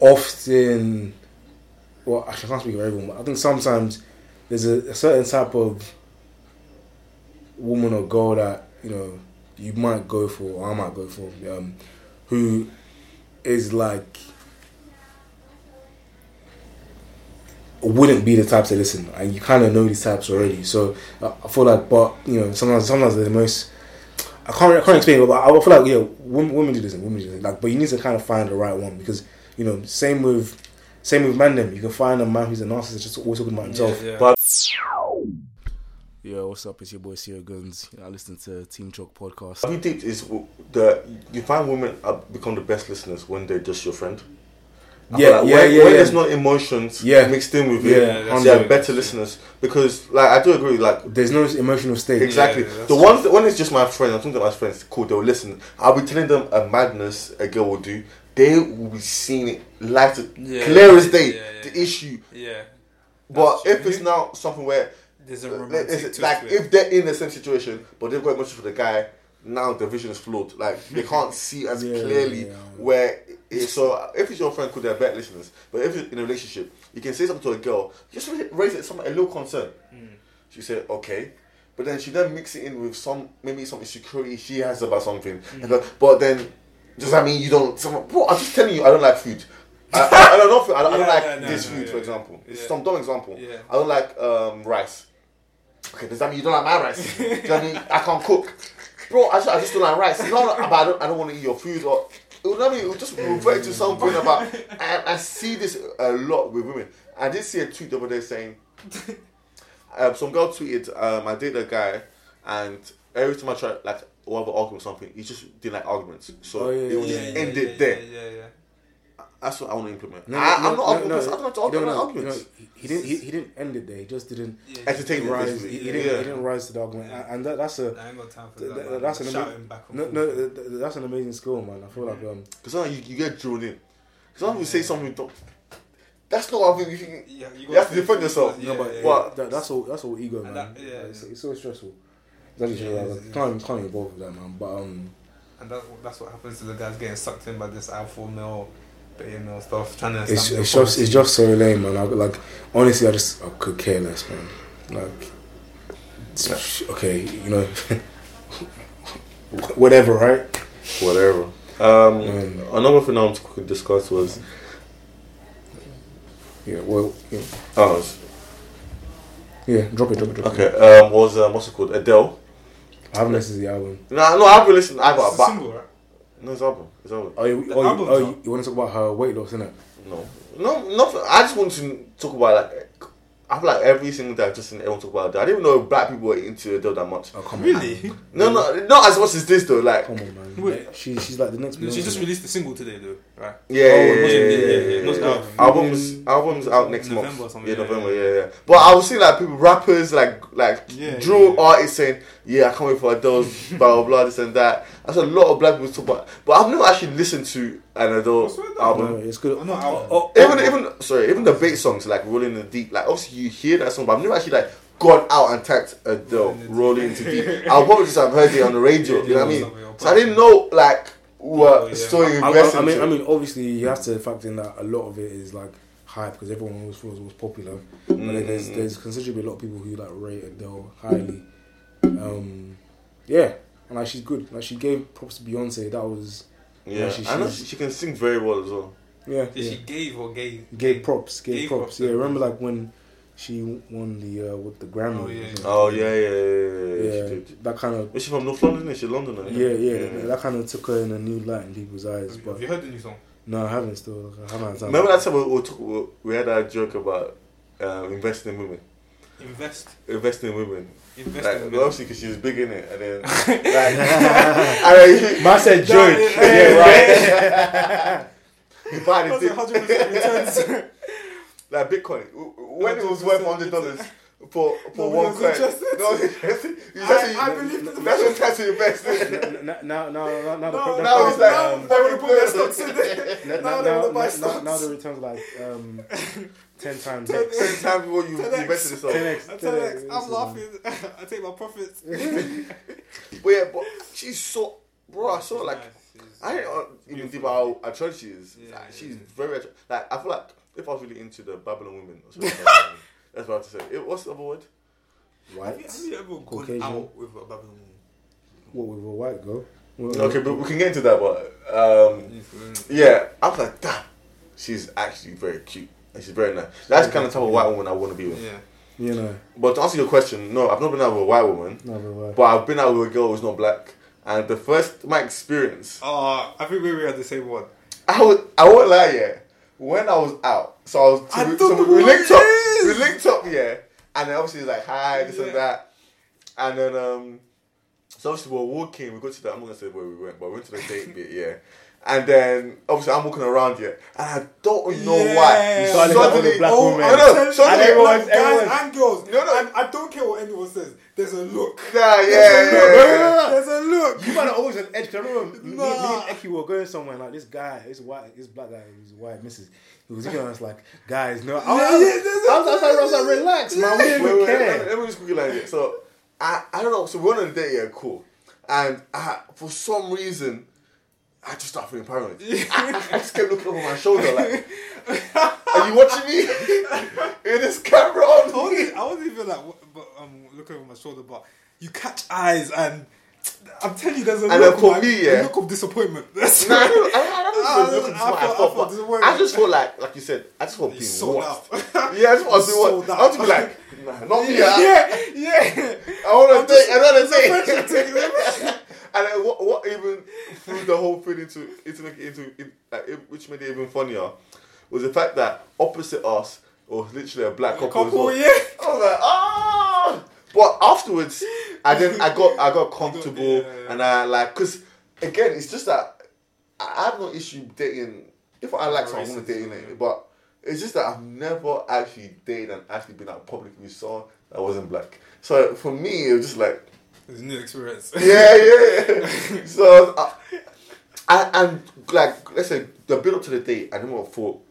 often. Well, I can't speak for everyone, but I think sometimes there's a, a certain type of woman or girl that you know you might go for, or I might go for, um, who is like wouldn't be the type to listen, and you kind of know these types already. So uh, I feel like, but you know, sometimes sometimes they're the most. I can't I can't explain it, but I feel like yeah, women, women do listen, women do listen. Like, but you need to kind of find the right one because you know, same with same with man. Them you can find a man who's a narcissist, just always talking about himself. Yeah, yeah. But Yeah, what's up? It's your boy Sierra Guns. I listen to Team Chalk podcast. What you think is w- the you find women become the best listeners when they're just your friend. I Yeah, like yeah, when, yeah, When yeah. there's no emotions Yeah. mixed in with Yeah, it, that's they're true, better listeners because, like, I do agree. Like, There's no emotional state. exactly Yeah, that's the ones that when it's just my friend, I'm talking to my friends. Cool, they'll listen. I'll be telling them a madness a girl will do. They will be seeing it live to Yeah, clear as day. yeah, yeah. The issue, yeah. but That's if it's true. now something where There's a Like, romantic is it- like if they're in the same situation, but they've got emotions for the guy, now the vision is flawed. Like they can't see as Yeah, clearly yeah, yeah. where. It, so if it's your friend, could they're better listeners. But if it's in a relationship, you can say something to a girl, just raise it some a little concern. Hmm. She said okay, but then she then mix it in with some maybe some insecurity she has about something. Hmm. And go, but then does that mean you don't? Some, bro, I'm just telling you, I don't like food. I, I, I don't know. I don't, I don't like no, no, this no, food, yeah, for example. yeah. It's some dumb example. Yeah. I don't like um, rice. Okay, does that mean you don't like my rice? does that mean I can't cook? Bro, I just, I just don't like rice. No, no, but I don't, I don't want to eat your food or. It would, I mean, it would just revert to something about. And I see this a lot with women. I did see a tweet the other day saying, um, some girl tweeted, um, I dated a guy, and every time I try like or have an argument or something, he just didn't like arguments. So Oh, yeah, it would yeah, just yeah, end yeah, it there. That's what I want to implement. No, I, I'm no, not no, arguing. no, I don't like to argue don't like know, arguments. you he, he didn't. He, he didn't end it there. He just didn't yeah Entertain it, rise. He, he didn't. Yeah. He didn't rise to the argument, and, and that, that's a I ain't got time for Th- that. that's an shouting ama- back and no, no, th- th- that's an amazing skill, man. I feel like um, Because sometimes you, you get drawn in. Sometimes you say something, don't, that's not what I think. You, Yeah, you have to defend yourself. Yeah, no, but yeah, But- that, that's all. That's all ego, man. Yeah, it's, it's so stressful. It's actually Yeah, like, it's- can't can't even involve with that, man. But um, And that, that's what happens to the guys getting sucked in by this alpha male, beta male stuff, trying to it's it's just it's just so lame, man. I, like honestly, I just I could care less, man. Like, it's- okay, you know, whatever, right? Whatever. Um, Um, another thing I want to discuss was Yeah, well, yeah, oh, it's- yeah drop it, drop it, drop okay. it. Um, was um, what's it called? Adele. I haven't listened to the album. No, no, I've been listening. I got It's a a single, right? No, it's album. It's album. Oh, you, The oh, you, album's oh, you, you want to talk about her weight loss, innit? No, no, nothing. I just want to talk about like. I feel like every single day I've just seen everyone talk about Adele. I didn't even know black people were into Adele that much. Oh, come on. Really? No, no, not as much as this though. Like, Come on, man. Wait. She, she's like the next. she just released a single today, though, right? yeah, Oh, yeah, yeah, yeah, yeah, yeah, yeah, yeah, not yeah. out. Albums, albums out next November month. or something, Yeah, yeah, November. yeah. Yeah, yeah. But I was seeing like people, rappers, like like Yeah, drill yeah. artists saying, "Yeah, I can't wait for Adele's blah blah blah this and that." That's a lot of black people talk about. But I've never actually listened to an Adele What's album. No, it's good. Oh, no, I- oh, Even even sorry, even the bass songs like "Rolling in the Deep." Like obviously you hear that song, but I've never actually like gone out and typed Adele Rolling the into Deep." I'll probably just have heard it on the radio. You know what I mean? So I didn't know like what are Oh, yeah. still I, I. I mean, into I mean, obviously, you have to factor in that a lot of it is like hype because everyone always thought it was popular. But then there's Mm. there's considerably a lot of people who like rate Adele highly. Um, yeah, and like she's good. Like she gave props to Beyonce. That was yeah, Yeah, she- I know she, she can sing very well as well. yeah. Did yeah. she gave or gave? Gave props. Gave, Gave props. props, Yeah, yeah. remember like when she won the uh, with the Grammy. Oh, yeah, or? Oh yeah, yeah, yeah, yeah. yeah, yeah. She. That kind of Is she from North London? Is she Londoner? yeah, yeah, That kind of took her in a new light in people's eyes. Have, But have you heard the new song? no, I haven't still. I haven't had time. Remember that time we, we, took, we, we had that joke about um, investing in women, Invest. investing in women. Invest Like, in obviously, because she was big in it, and then like, I mean, Man said George. yeah, right. he bought it, What's did- it, 100% returns? like Bitcoin w- w- when it was worth hundred dollars for for Nobody one was coin. No, interested. You I- just- I believe that- that's what time to invest in. now, now, now, now, the No, the Now pro- it's like now um, they wanna put their stocks in there. now, now now, they wanna now, buy now, stocks. now the returns like um, ten times. Ten- times before you invested in something. 10x. I tell you, 10x, I'm laughing. I take my profits. But yeah, but she's so bro. I saw like I didn't even think about how attractive she is. Yeah, like, yeah, she's yeah. very attractive. Like I feel like if I was really into the Babylon women, or something like that, that's what I have to say. It, what's the other word? Have you, White. have you ever gone Caucasian. out with a Babylon? What with a white girl? Well, Okay, but we can get into that. But um, yeah, I was like, damn, she's actually very cute and she's very nice. That's the kind of type of white woman I want to be with. Yeah. You know, But to answer your question, no, I've not been out with a white woman, not very white. but I've been out with a girl who's not black. And the first my experience, Oh, I think we we had the same one. I would. I won't lie, yeah. When I was out, so I was so I we, so know we linked it up, we linked up, yeah. And then obviously it's like hi, this Yeah. and that, and then um, so obviously we're walking. We go to the I'm not gonna say where we went, but we went to the date bit, yeah. And then obviously I'm walking around here, and I don't know why. Yeah. You started looking at the black oh, woman. I know, I'm suddenly telling you, everyone's- like, guys everyone's- and girls. No, no. And I don't care what anyone says. There's a look. Nah, yeah, There's yeah, a look. yeah. There's a look. You might have always an edge. 'cause I remember me, me, me and Eki were going somewhere like this guy, this white, this black guy, this white missus. He was looking at us like, guys, no. I, I, Yeah, was- yeah, there's a- I was, I was like, I was like, relax, man. We Wait, didn't wait, wait, let, care. me- let me just quickly like it. So I, I don't know. So we went on a date, yeah, cool. And I, for some reason, I just started feeling paranoid. I, I just kept looking over my shoulder, like, "Are you watching me? Is this camera I on wasn't, I wasn't even like, what- but um, looking over my shoulder, but you catch eyes and. I'm telling you, there's a And look, for like, me, yeah. look of disappointment. That's I don't, I, I don't I- even look into I I thought- thought, thought but this was- I just felt like, like you said, I just felt being sold out. Yeah, I just want to be what. I want to be like, nah, not me. I, yeah, yeah. I want to date another friendship date. thing. and then what, what even threw the whole thing into into into in, like, which made it even funnier was the fact that opposite us was literally a black couple. Couple, well. yeah. I was like, ah. But afterwards, I then I got I got comfortable yeah, yeah. and I like because again it's just that I I have no issue dating if I like someone I'm gonna date Racism, it, but it's just that I've never actually dated and actually been out public with someone that wasn't black. So for me, it was just like It's a new experience. yeah, yeah. so, I, and like, let's say the build up to the date, I never thought,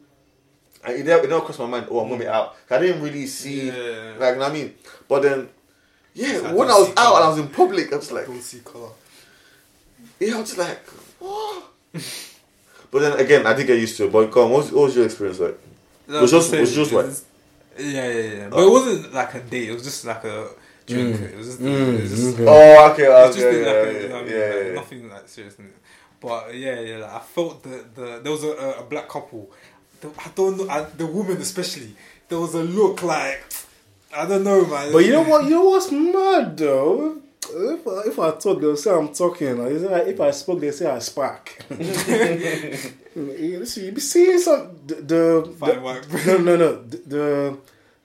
and it never, it never crossed my mind. Oh, I'm gonna be mm. out. I didn't really see, Yeah. like, you know what I mean. But then, yeah, like when I was out colour. and I was in public, I was like, I Don't see color. yeah, I was just like, what? but then again, I did get used to it. But on, what was, what was your experience like? No, Was yours- I'm was yours saying, white? Yeah, yeah, yeah. But oh. it wasn't like a date. It was just like a drink. Mm. It was just, mm, it was just, okay. Oh, okay, it was just yeah, like yeah, a, yeah, you know what I mean? yeah, like, nothing like serious. But yeah, yeah. Like, I felt the, the there was a, a, a black couple. The, I don't know. I, the woman especially. There was a look like I don't know, man. But you know what? You know what's mad though? If I, if I talk, they'll say I'm talking. If I spoke, they say I spark. you you be seeing some the, the, the no no no the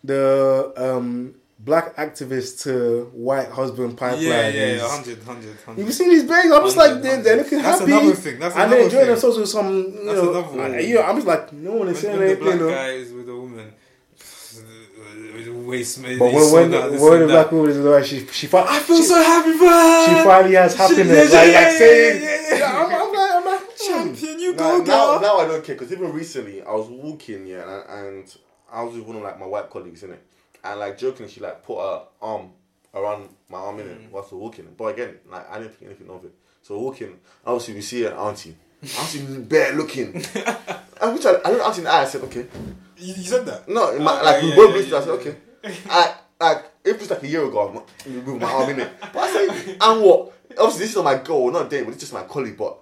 the, um black activist to white husband pipeline. Yeah, yeah, yeah, 100, 100, 100. You be seeing these babes? I'm just like they're, they're looking That's happy. another thing, That's and they're enjoying thing. themselves with some. You That's know, another one. you know, I'm just like no one is saying when the anything. black you know. guy is with a woman, with a waist, But when when, when the black woman is like she she fi- I feel she, so happy for her. she finally has happiness. yeah, like yeah, like saying, yeah, yeah, yeah, I'm, I'm like I'm like hmm. champion, you now, go, now, girl. now I don't care because even recently I was walking, yeah, and, and I was with one of like my white colleagues in it, and like joking, she like put her arm around my arm in it whilst we we're walking. But again, like I didn't think anything of it. So walking, obviously we see an auntie. Auntie bare looking. and which I, I looked auntie in the eye. I said, okay. You, you said that. No, in my, Okay, like we both yeah, listened. I yeah, said, okay. I like if it's like a year ago, I'm with my arm in it. But I say, and what? Obviously, this is not my goal, not a date, but it's just my colleague. But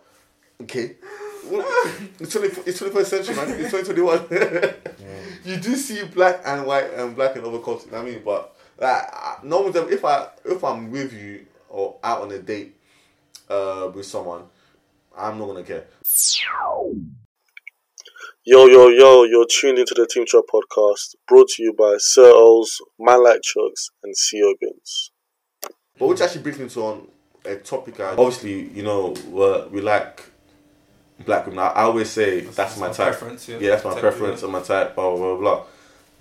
okay, it's 20, it's 21st century, man. It's 2021. you do see black and white and black and other cultures. you know I mean, but like, I- no one. If I if I'm with you or out on a date uh, with someone, I'm not gonna care. Yo, yo, yo, you're tuned into the Team Trap podcast brought to you by Sir O's, Man Like Chugs, and CO Guns. But which actually brings me to on a topic. I, obviously, you know, we're, we like black women. I, I always say that's, my, my type. preference, yeah. that's my Type, preference yeah. and my type. Blah blah blah. blah.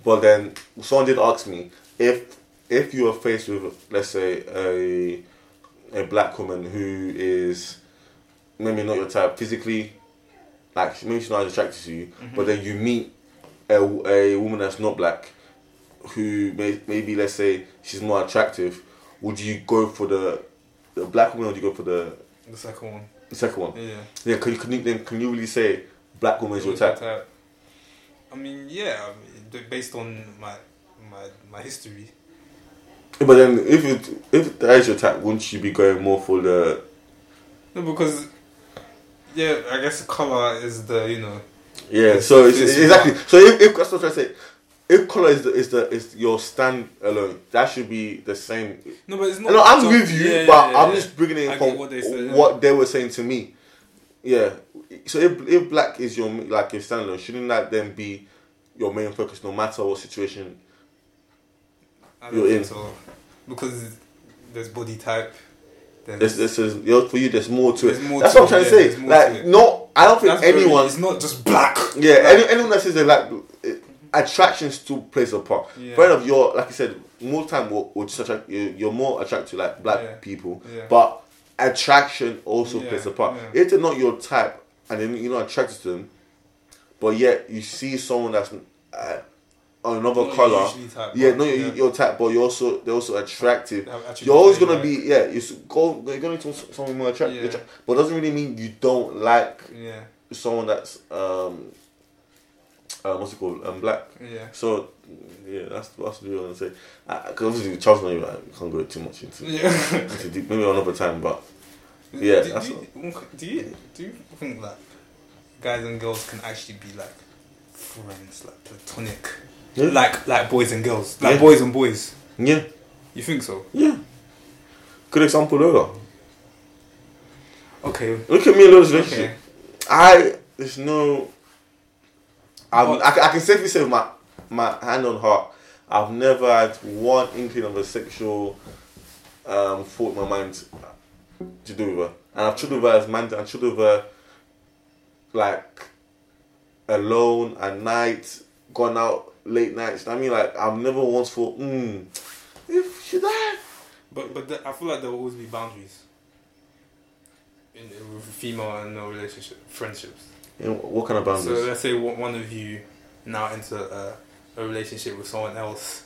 But then someone did ask me if if you are faced with, let's say, a a black woman who is maybe not your type physically, like maybe she's not as attracted to you, Mm-hmm. but then you meet a, a woman that's not black, who may, maybe let's say she's more attractive, would you go for the the black woman or would you go for the, The second one. the second one? Yeah. Yeah, can you, can you then can you really say black woman is your type? I mean, yeah. I mean, based on my my my history. But then if it if that is your type, wouldn't you be going more for the No, because yeah, I guess the color is the you know yeah? It's- So it's, it's exactly. So if, if that's what I'm to say. If color is the is the is your stand alone, that should be the same no, but it's not. No, I'm with you, yeah, but yeah, I'm yeah. just bringing it in from what they said, what they were saying to me. Yeah. So if if black is your like your stand alone, shouldn't that then be your main focus, no matter what situation? I don't you're think in. So because there's body type. There's, This this is you for you. There's more to it. more That's to what I'm trying yeah, to say. more to Like no, I don't think that's very- anyone. It's not just black. Yeah, Like, any, anyone that says they like eh, attraction still plays a part. Yeah. Fair enough, you're like I said, more time will, will just attract you. You're more attracted to like black Yeah. people, Yeah. but attraction also plays a part. If they're not your type and then you're not attracted to them, but yet you see someone that's uh, another color, type, yeah, but- not your, yeah. type, but you're also they're also attractive. You're always gonna like. be yeah. You go you're gonna to someone more attractive, Yeah. but it doesn't really mean you don't like Yeah, someone that's um uh, what's it called um black. yeah. So yeah, that's that's what I want to say. Because obviously Charles and I can't go too much into, Yeah. into deep, maybe another time, but Yeah, Do, that's do, you, do you do you think that guys and girls can actually be like friends, like platonic, Yeah. like like boys and girls, like Yeah. boys and boys? yeah, You think so? yeah. Good example, Lola. Okay. Look at me in Lola's relationship. Okay. I there's no. I, can- I can safely say with my my hand on heart, I've never had one inkling of a sexual um, thought in my mind to do with her, and I've chilled with her as man. I've chilled with her like alone at night, gone out late nights. I mean, like I've never once thought, hmm, if should I? But but the, I feel like there will always be boundaries in with female and no relationship friendships. Know, what kind of boundaries? So let's say one of you now enter a, a relationship with someone else.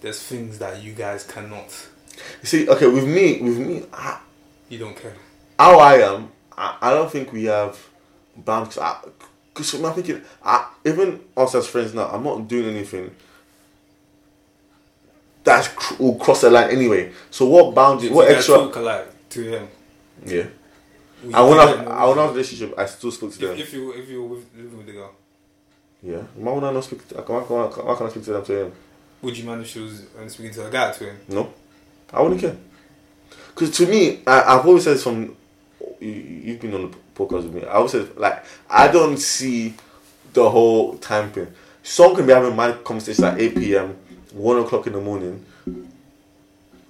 There's things that you guys cannot. you see, okay, with me, with me, I, You don't care. how I am, I, I don't think we have boundaries. Because I'm thinking, I, even us as friends now, I'm not doing anything that's cr- will cross the line anyway. So what boundaries? If What you extra? alike to him. Yeah. will I you do I that in a I when I was in a relationship? I still spoke to them. If, if you if you're with, living with the girl, yeah. Why would I not speak? To, why, why, why can't I speak to them to him? would you mind if she was speaking to a guy to him? No, I wouldn't care. Because to me, I, I've always said this from you, you've been on the podcast with me. I said like I don't see the whole time thing. Someone can be having my conversation at eight p.m., one o'clock in the morning,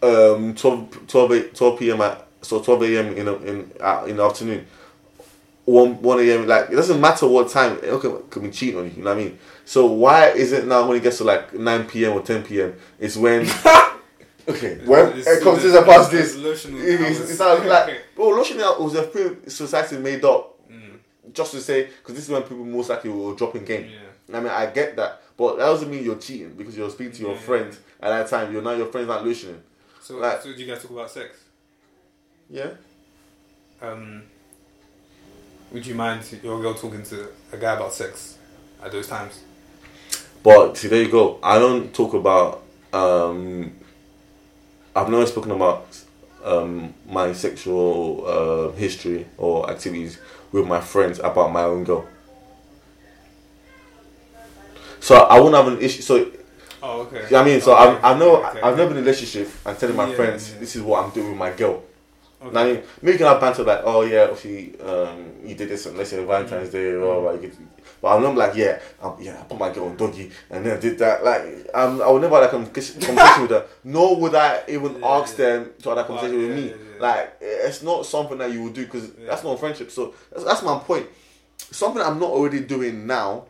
um, 12, 12, a- 12 p.m. at so twelve a.m. in the, in uh, in the afternoon. One one a.m. Like it doesn't matter what time. It can, can be cheating on you. You know what I mean? So why is it now when it gets to like nine p.m. or ten p.m. It's when okay when It's- it comes to the past this. It's, not like bro, lotion was a thing society made up Mm, just to say because this is when people most likely will drop in game. yeah. I mean, I get that, but that doesn't mean you're cheating because you're speaking to your Yeah. friends at that time. You're now your friends not lotioning. So Like- so do you guys talk about sex? Yeah, um, would you mind your girl talking to a guy about sex at those times? But see, there you go. I don't talk about. Um, I've never spoken about um, my sexual uh, history or activities with my friends about my own girl. So I wouldn't have an issue. So Oh, okay. you know what I mean, so Okay, I've, I've never, okay, I've never been in a relationship and telling my Yeah, friends yeah. this is what I'm doing with my girl. Okay. Now, I mean, maybe you can have banter like, oh yeah, obviously, um, you did this on let's say Valentine's Day, Mm. or like, you get- but I'm not like, yeah, um, yeah, I put my girl on doggy, and then I did that. Like, um, I would never have a conversation with her. Nor would I even Yeah, ask yeah. them to have that conversation with me. Like, it's not something that you would do because that's not a friendship. So that's, that's my point. Something I'm not already doing now.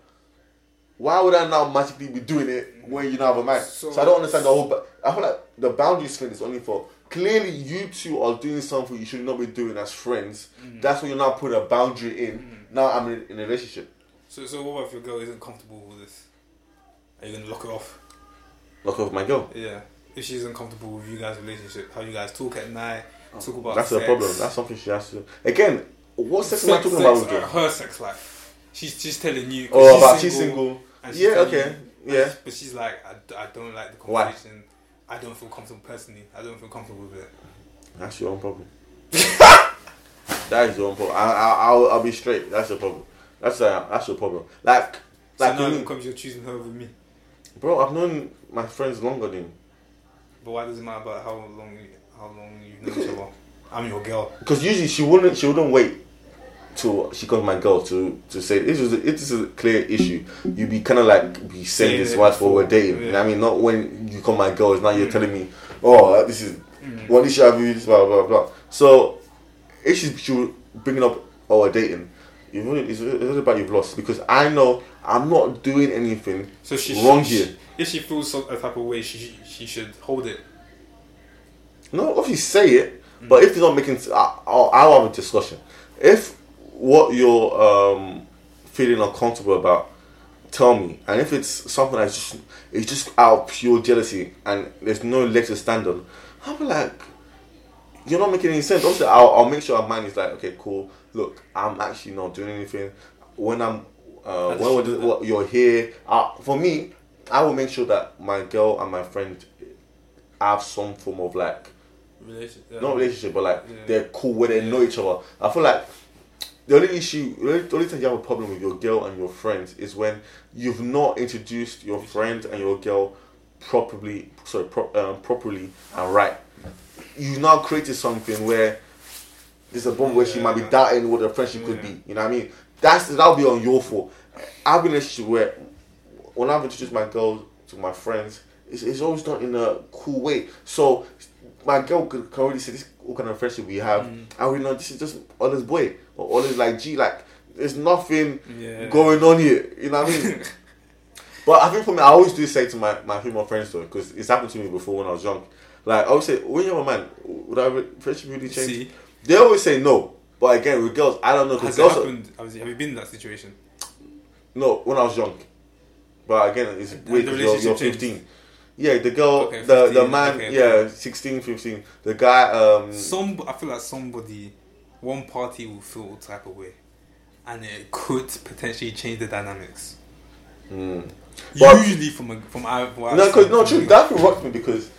Why would I now magically be doing it when you don't have a man? So, So- I don't understand the whole. But I feel like the boundaries thing is only for clearly you two are doing something you should not be doing as friends. Mm. That's when you're now putting a boundary in. Now I'm in, in a relationship. So, so what if your girl isn't comfortable with this? Are you gonna lock her off? Lock off my girl. Yeah. If she's isn't with you guys' relationship, how you guys talk at night, talk about Oh, That's sex, the problem. That's something she has to. Again, what sex, am I sex, talking sex, about with uh, you? her sex life. She's she's telling you. 'cause Oh, about she's single. and she's Yeah, telling okay. you- Yeah. But she's like, I, d- I don't like the Why? conversation. I don't feel comfortable personally. I don't feel comfortable with it. That's your own problem. that is your own problem. I, I, I'll, I'll be straight. That's your problem. That's uh, that's your problem. Like, So like, now you- it becomes you're choosing her over me. bro, I've known my friends longer than you. But why does it matter about how long you, how long you've known each other? I'm your girl. Because usually she wouldn't she wouldn't wait till she comes my girl to to say this is a, this is a clear issue. You'd be kind of like be saying Saying this while we're before, dating. You know I mean, not when you call my girl. It's now you're telling me, oh, this is what issue have you? Blah blah blah. So if she's she bringing up oh we're dating, you've only, it's, it's all about you've lost because I know I'm not doing anything So she wrong she, here. If she feels some a type of way, she she should hold it. No, obviously say it, but if it's not making, I- I'll, I'll have a discussion. If what you're um, feeling uncomfortable about, tell me. And if it's something that's just it's just out of pure jealousy and there's no leg to stand on, I'll be like, you're not making any sense. Also, I'll, I'll make sure our mind is like, okay, cool. Look, I'm actually not doing anything. When I'm, uh, when we're, you're here, uh, for me, I will make sure that my girl and my friend have some form of like Relationship. not relationship, but like Yeah. they're cool where they know each other. I feel like the only issue, the only, the only time you have a problem with your girl and your friends is when you've not introduced your friend and your girl properly, sorry, pro, um, properly and right. You now created something where there's a bond where she might be doubting what the friendship could be. You know what I mean? That's that'll be on your fault. I've been in a situation where when I've introduced my girl to my friends, it's, it's always done in a cool way. So my girl could, can already say this what kind of friendship we have, Mm. and we know this is just all this boy or all this like G. Like there's nothing Yeah. going on here. You know what I mean? but I think for me, I always do say to my, my female friends though, because it's happened to me before when I was young. Like I would say, when you're a man, would our friendship really change? See, They always say no, but again with girls, I don't know has girls. Are, happened? Have you have you been in that situation? no, when I was young. But again, it's And weird the 'cause you're, you're relationship changed? 15. Yeah, the girl, Okay, the the man, okay, yeah, okay. 16, 15. The guy, um, Some I feel like somebody, one party will feel a type of way, and it could potentially change the dynamics. mm. But- Usually from a, from our No, cause, no, true. That rocked me because,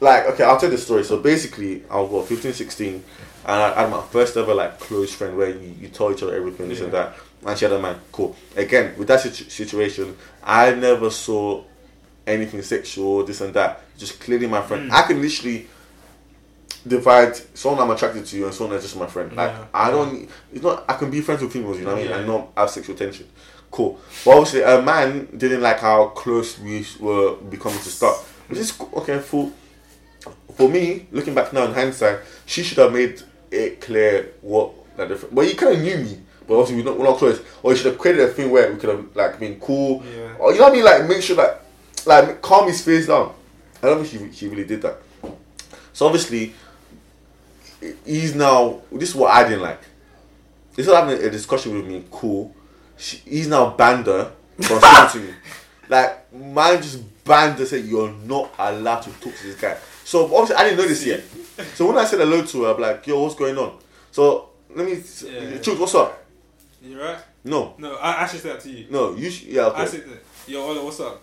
like, okay, I'll tell the story. So basically, I was what 15, 16, and I had my first ever like close friend where you, you tell each other everything, this and that. And she had a man. Cool. Again, with that situ- situation, I never saw anything sexual, this and that. Just clearly my friend. Mm. I can literally divide someone I'm attracted to you and someone that's just my friend. Like Yeah. I don't. It's not. I can be friends with females. You know what I mean? Yeah. And not have sexual tension. Cool. But obviously, a man didn't like how close we were becoming to start. Which is okay. For for me, looking back now in hindsight, she should have made it clear what the difference. Well, you kind of knew me, but obviously we're not, we're not close. Or you should have created a thing where we could have like been cool. Yeah. Or you know what I mean? Like make sure that like calm his face down. I don't think she she really did that. So obviously, he's now. This is what I didn't like. He's not having a discussion with me, cool. She, he's now banned her from speaking to me. Like man, just banned her. Said you're not allowed to talk to this guy. So obviously, I didn't know this yet. So when I said hello to her, I'm like, yo, what's going on? So let me. Yeah. Chooks, what's up? You right? No, No, I should say that to you. no. You. Sh- yeah. Okay. I said that. Yo, Ola, what's up?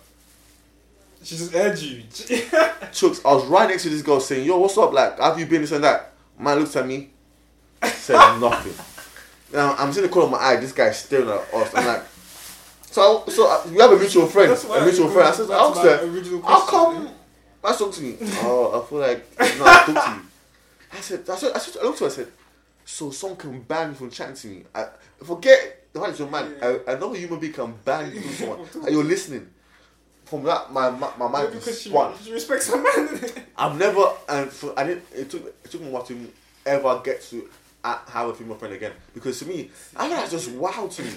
She just aired you. Chooks, I was right next to this girl saying, "Yo, what's up? Like, have you been this and that?" Man looks at me, said nothing. Now I'm seeing the corner of my eye. This guy's staring at us. I'm like, so so uh, we have a mutual friend, a mutual friend. I said, I back asked to her, how come? I talk to me. Oh, I feel like no, I talk to you. I said, I said, I, said, I looked at her. I said, so someone can ban me from chatting to me. I forget the fact that you're man. I, I know a human being can ban you from someone, and you're listening. From that, my my, my mind because just she, spun. she respects her man. I've never and for, I didn't. It took it took me a while to ever get to uh, have a female friend again because to me, I think that's just wow to me.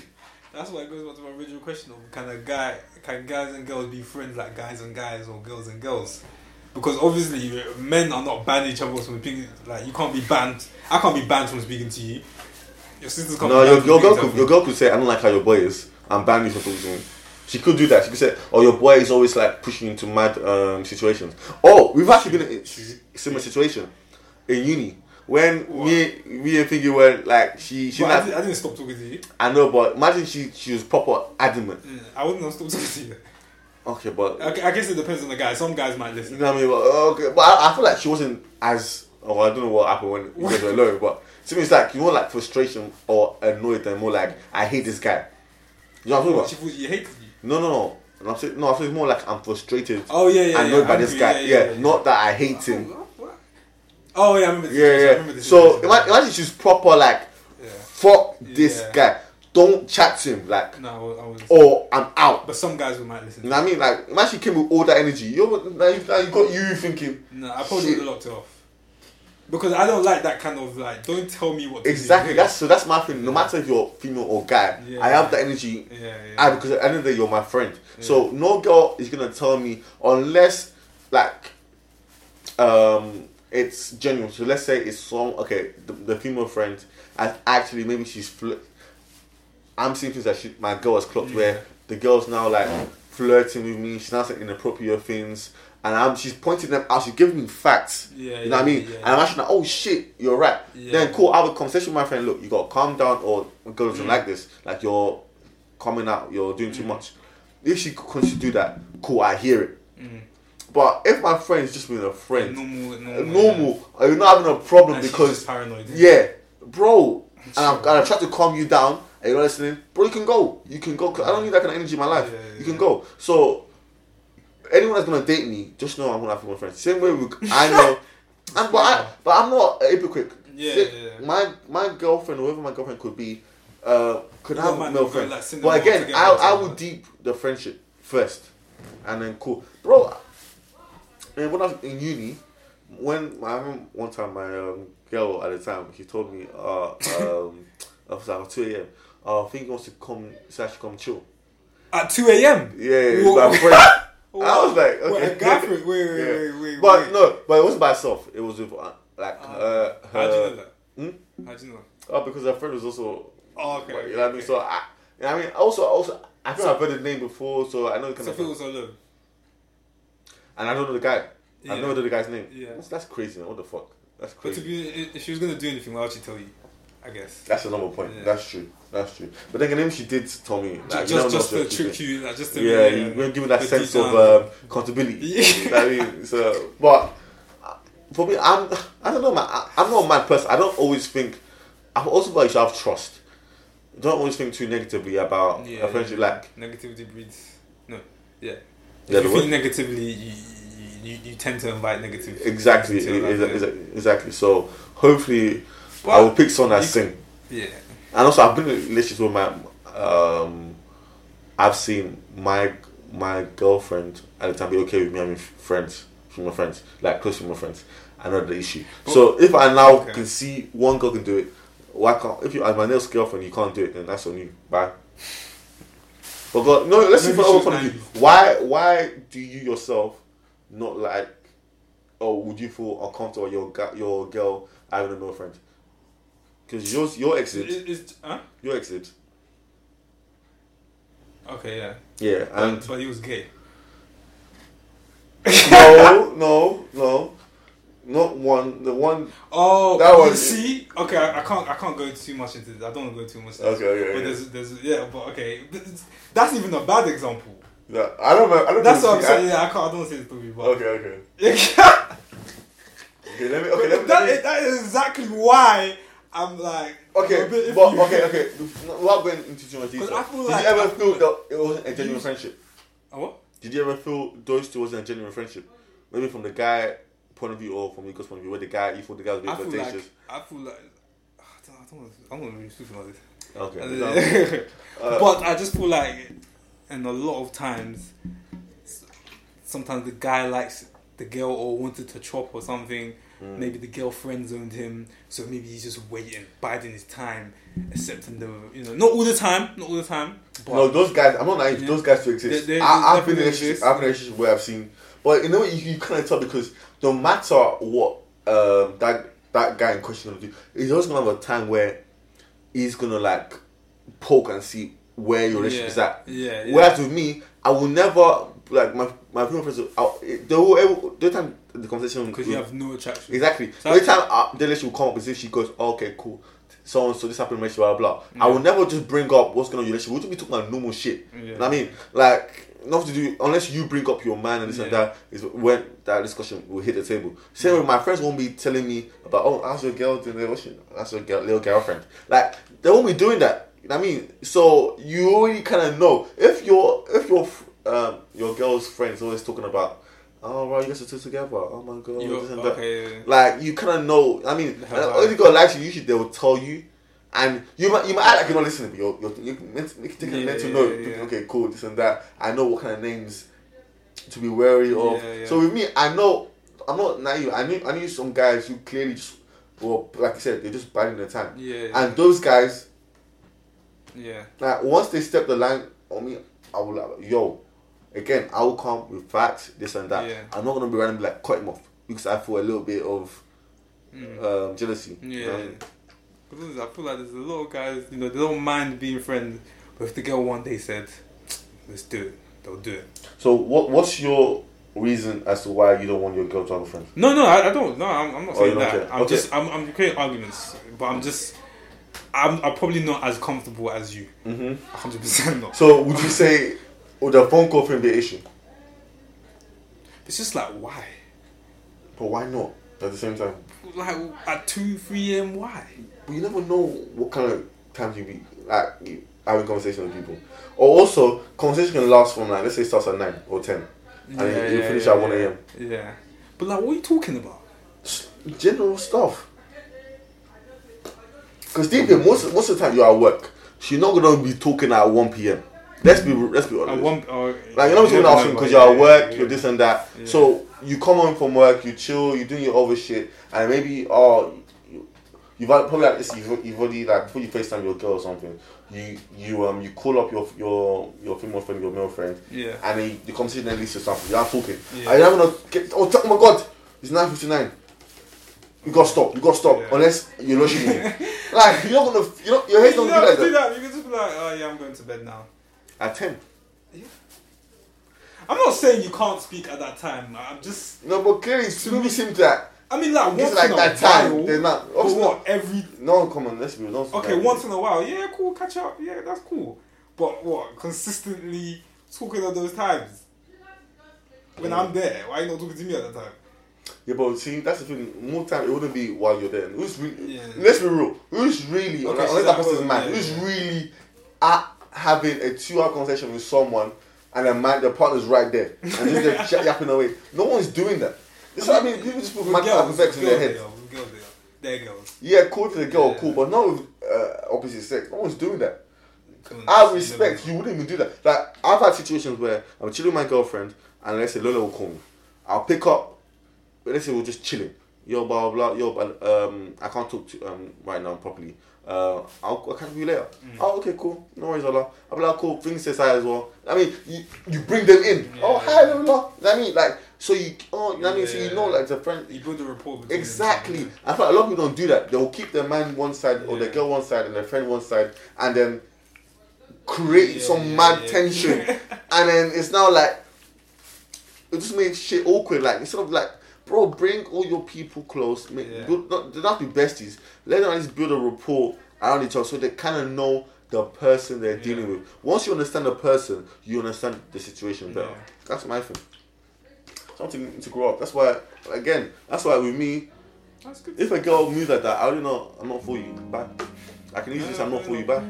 That's why it goes back to my original question of can a guy, can guys and girls be friends like guys and guys or girls and girls? Because obviously men are not banned each other from speaking. Like you can't be banned. I can't be banned from speaking to you. Your sisters can't. No, your, your girl could your girl could say I don't like how your boy is. I'm banning you from talking to him. She could do that. She could say, "Oh, your boy is always like pushing into mad um, situations." Oh, we've actually been in a similar situation in uni when me me and Figgy were like she she But I, didn't, I didn't stop talking to you. I know, but imagine she she was proper adamant. Yeah, I wouldn't have stopped talking to you. Okay, but I, I guess it depends on the guy. Some guys might listen. You know what I mean? But, okay, but I, I feel like she wasn't as. Oh, I don't know what happened when you guys were alone, but to me, it's like you more like frustration or annoyed than more like I hate this guy. You know what I'm talking What, about? she thought you hated you. No, no, no. And I'm saying, no, I feel it's more like I'm frustrated, Oh yeah, yeah. annoyed yeah, by this guy. Yeah, not that I hate Oh, him. Oh yeah, I remember. This Yeah, situation. I yeah. remember this So imagine, imagine she's proper like, Yeah. fuck this Yeah. guy. Don't chat to him, like, No, I was. Or I'm out. but some guys who might listen. You know what I mean? Like, imagine she came with all that energy. You're now you, now you got you thinking. No, I probably would have locked it off. Because I don't like that kind of like. Don't tell me what. To Exactly. Do. That's so. That's my thing. No matter if you're female or guy, Yeah. I have the energy Yeah, yeah. I, because at the end of the day, you're my friend. So no girl is gonna tell me unless like um it's genuine. So let's say it's some okay, the, the female friend and actually maybe she's flirt. I'm seeing things that she, my girl has clocked mm. where the girl's now like flirting with me. She's now saying inappropriate things. And I'm, she's pointing them out. She's giving me facts. Yeah, you know what I mean? yeah. And I'm actually like, oh shit, you're right. Yeah. Then cool. I have a conversation with my friend. Look, you got to calm down, or girl Mm. doesn't like this. Like you're coming out, you're doing too mm. much. If she continues to do that, cool. I hear it. Mm. But if my friend's just being a friend, normal, normal, normal, or you're not having a problem And because paranoid. yeah, bro. And I'm, and I try to calm you down, and you're listening, bro. You can go. You can go. 'cause I don't need that kind of energy in my life. Yeah, yeah, you can yeah. go. So anyone that's gonna date me, just know I'm gonna have my friends. Same way we, I know. and, but I, but I'm not a hypocrite. Yeah, See, yeah, yeah. My my girlfriend, whoever my girlfriend could be, uh, could You have mind male going, like, but again, I I would deep the friendship first, and then cool, bro. And when I was in uni, when I remember one time my um, girl at the time, she told me, uh, um, I was like two a.m. Uh, I think he wants to come, so I should come chill. At two a.m. Yeah, it's my friend. I was like, Wait, okay. a girlfriend? Wait, wait, Yeah. wait, wait, But wait. no, but it wasn't by herself. It was with uh, like uh, her. How do you know that? Hmm? How do you know? Oh, because her friend was also. Oh, okay. you okay, know what I mean? So I, you I mean, also, also, I think I've heard the name before, so I know the kind So of. Phil was alone. And I don't know the guy. Yeah. I've never know the guy's name. Yeah. That's, that's crazy, man. What the fuck? That's But to crazy. be, if she was gonna do anything, why would she tell you? I guess. That's another point. Yeah. That's true. That's true. But then again, she did tell me. Like, you just, just to trick you, like, just to Yeah, you weren't given that sense of um, accountability. Yeah. I mean? So, but uh, for me, I'm I don't know, man. I, I'm not a mad person. I don't always think. I also like should have trust. Don't always think too negatively about Yeah, a friendship. yeah. Like negativity breeds. No, yeah. If you think negatively, you, you, you tend to invite negativity. exactly, things into your exa- life, exa- exactly. So hopefully, I will pick someone that sing. Yeah. And also, I've been in relationships with my. Um, I've seen my my girlfriend at the time be okay with me having friends, female friends, like close female friends. I know the issue. So if I now Okay. can see one girl can do it, why can't? If you are my next girlfriend, you can't do it, then that's on you. Bye. But God, no, let's see from she another point of view. Why? Why do you yourself not like? Or would you feel uncomfortable your your girl having a male friend? Because yours, your exit, Is, is, huh? your exit. Okay, yeah. Yeah, and But, but he was gay. no, no, no, not one. The one Oh, That you was- see, okay, I, I can't I can't go too much into this. I don't want to go too much. Into Okay, okay, But okay. there's there's yeah, but okay, that's even a bad example. Yeah, I don't. I don't That's what I'm saying. Yeah, I can't. I don't say the story, I, but okay, okay. Okay, let me. Okay, let me. that, let me that is exactly why I'm like okay, but iffy. okay, okay. Without going into too much detail, 'Cause I feel did like- you ever feel feel that it wasn't a genuine friendship? Oh, what? Did you ever feel those two wasn't a genuine friendship? Maybe from the guy point of view or from the girl's point of view, where the guy you thought the guy was being I flirtatious. like I feel like I don't, I don't want to, I'm not really speaking about this. Okay. Uh, but I just feel like, and a lot of times, sometimes the guy likes the girl or wanted to chop or something. Mm. Maybe the girl friend zoned him, so maybe he's just waiting, biding his time, accepting the you know not all the time, not all the time. But no, those guys. I'm not naive. Yeah. Those guys still exist. They- they- I, I've been in a relationship. I've been in a relationship where I've seen, but you know what? you, you kind of tell because no matter what um, that that guy in question gonna do, he's always gonna have a time where he's gonna like poke and see where your relationship is at. Yeah, yeah. Whereas with me, I will never like my my female friends. The whole the time the conversation because you have no attraction. Exactly. So- Every time uh, the relationship will come up, as if she goes, oh, "Okay, cool." So and so this happened, blah blah. blah. I will never just bring up what's going on in your relationship. We'll just be talking about normal shit. Yeah. You know what I mean? Like nothing to do unless you bring up your man and this and that is when that discussion will hit the table. Same with my friends won't be telling me about oh how's your girl doing? That's your girl, little girlfriend. Like they won't be doing that. You know what I mean? So you already kind of know if your if your um your girl's friends always talking about. Oh right, you guys are two together. Oh my god, You're- this and that. okay. Like you kind of know. I mean, uh, only girl likes you. Usually they will tell you, and you might you might act like you're not listening, but you're, you're you can meant, you can take a Yeah, mental yeah, note. yeah. Okay, cool, this and that. I know what kind of names to be wary of. So with me, I know I'm not naive. I knew I knew some guys who clearly just well, like I said, they're just biding their time. Yeah, And those guys, yeah, like once they step the line on me, I will like, yo, again, I will come with facts, this and that. Yeah. I'm not gonna be randomly like cut him off because I feel a little bit of um, jealousy. you yeah. know? I feel like there's a lot of guys, you know, they don't mind being friends, but if the girl one day said, "Let's do it," they'll do it. So what what's your reason as to why you don't want your girl to have a friend? No, no, I, I don't. No, I'm, I'm not Oh, saying don't that. care. I'm Okay. just, I'm, I'm creating arguments, but I'm just, I'm, I'm probably not as comfortable as you. Mm-hmm. hundred percent not. So would you say would the phone call thing be an issue? It's just like why, But why not at the same time? like at two, three a.m. Why? But you never know what kind of times you be like you- having conversation with people. Or also conversation can last from like let's say it starts at nine or ten. And you finish at 1 a.m.. Yeah, but like, what are you talking about? General stuff. Because deep in most most of the time you're at work, she's not gonna be talking at one p.m. Let's be let's be honest. At one, or, Like you're not talking know, because yeah, you're at work, yeah, you're yeah. this and that. Yeah. So you come home from work, you chill, you're doing your other shit, and maybe oh, you, you've probably like this. You've, you've already like before you Facetime your girl or something. You you um you call up your your your female friend, your male friend, Yeah. and then the conversation then leads to something. You're not talking. Yeah. Are you not gonna get? Oh, oh my god, it's nine fifty nine. You gotta stop. You gotta stop Yeah. unless you're rushing me. like you're not gonna. You're not, your head's You not don't gonna be to do that. that. You can just be like, oh yeah, I'm going to bed now. At ten. I'm not saying you can't speak at that time. I'm just, No, but clearly, to me, seems that I mean, like once like in a time, while. they're not- but what every no, come on, let's be honest. Okay, once in a while, yeah, cool, catch up, yeah, that's cool. But what, consistently talking at those times? When I'm there, why are you not talking to me at that time? Yeah, but see, that's the thing. More time, it wouldn't be while you're there. Who's really? Yeah. Let's be real. Who's really? Okay, unless that person's yeah, who's yeah. really at having a two-hour conversation with someone, and the man, the partner's right there, and just they're yapping away. No one's doing that. This what I mean. People just put girls, effects in their head. they are, with girls they are. Yeah, cool to the girl, Yeah. cool, but not with uh, opposite sex. No one's doing that. I respect you wouldn't even do that. Like I've had situations where I'm chilling with my girlfriend and let's say Lola will call me. I'll pick up. Let's say we're just chilling. Yo, blah blah. blah. Yo, but um, I can't talk to um right now properly. Uh, I'll, I'll catch you later. Mm. Oh, okay, cool. No worries, Lola. I'll be like, cool. Bring says hi as well. I mean, you, you bring them in. Yeah. Oh, hi, Lola. You know what I mean, like, so you, oh, you know what I mean, so you Yeah. know, like, the friend. You build a rapport. Exactly. I feel like a lot of people don't do that. They'll keep their man one side or their girl one side and their friend one side and then create some mad tension. and then it's now like it just makes shit awkward. Like instead of like bro, bring all your people close. Make, Yeah. build, not, don't be besties. Let them at least build a rapport around each other so they kind of know the person they're dealing with. Once you understand the person, you understand the situation better. That's my thing. Something to grow up. That's why, again, that's why with me, That's good. if a girl moves like that, I already know I'm not for you. Bye. I can easily Yeah, say I'm not for you. Bye. Fair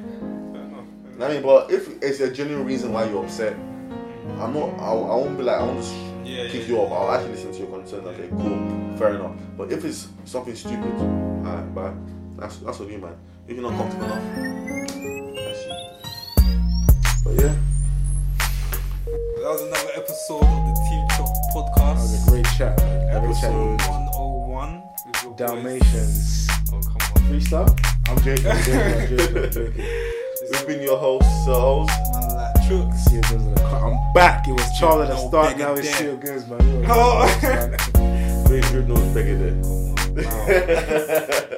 enough, fair I mean, but if it's a genuine reason why you're upset, I'm not. I, I won't be like I won't just Yeah, kick yeah, you off. I'll actually listen to your concerns. Okay, cool, fair enough. But if it's something stupid, alright, bye. That's that's what you man. If you're not comfortable enough, that's you. But yeah, That was another episode of the Team Chop podcast. That was a great chat, man. Great chat. episode 101 with boys. Dalmatians. Oh, come on. Freestyle? I'm joking. I'm joking. I'm joking. I'm joking. we've been your hosts, Souls. Man, like Chooks. See you guys in the cut. I'm back. It was Charlie at the start. Now it's. Seal Goods, man. You know what Oh. I'm saying, man. Very good, no bigger on.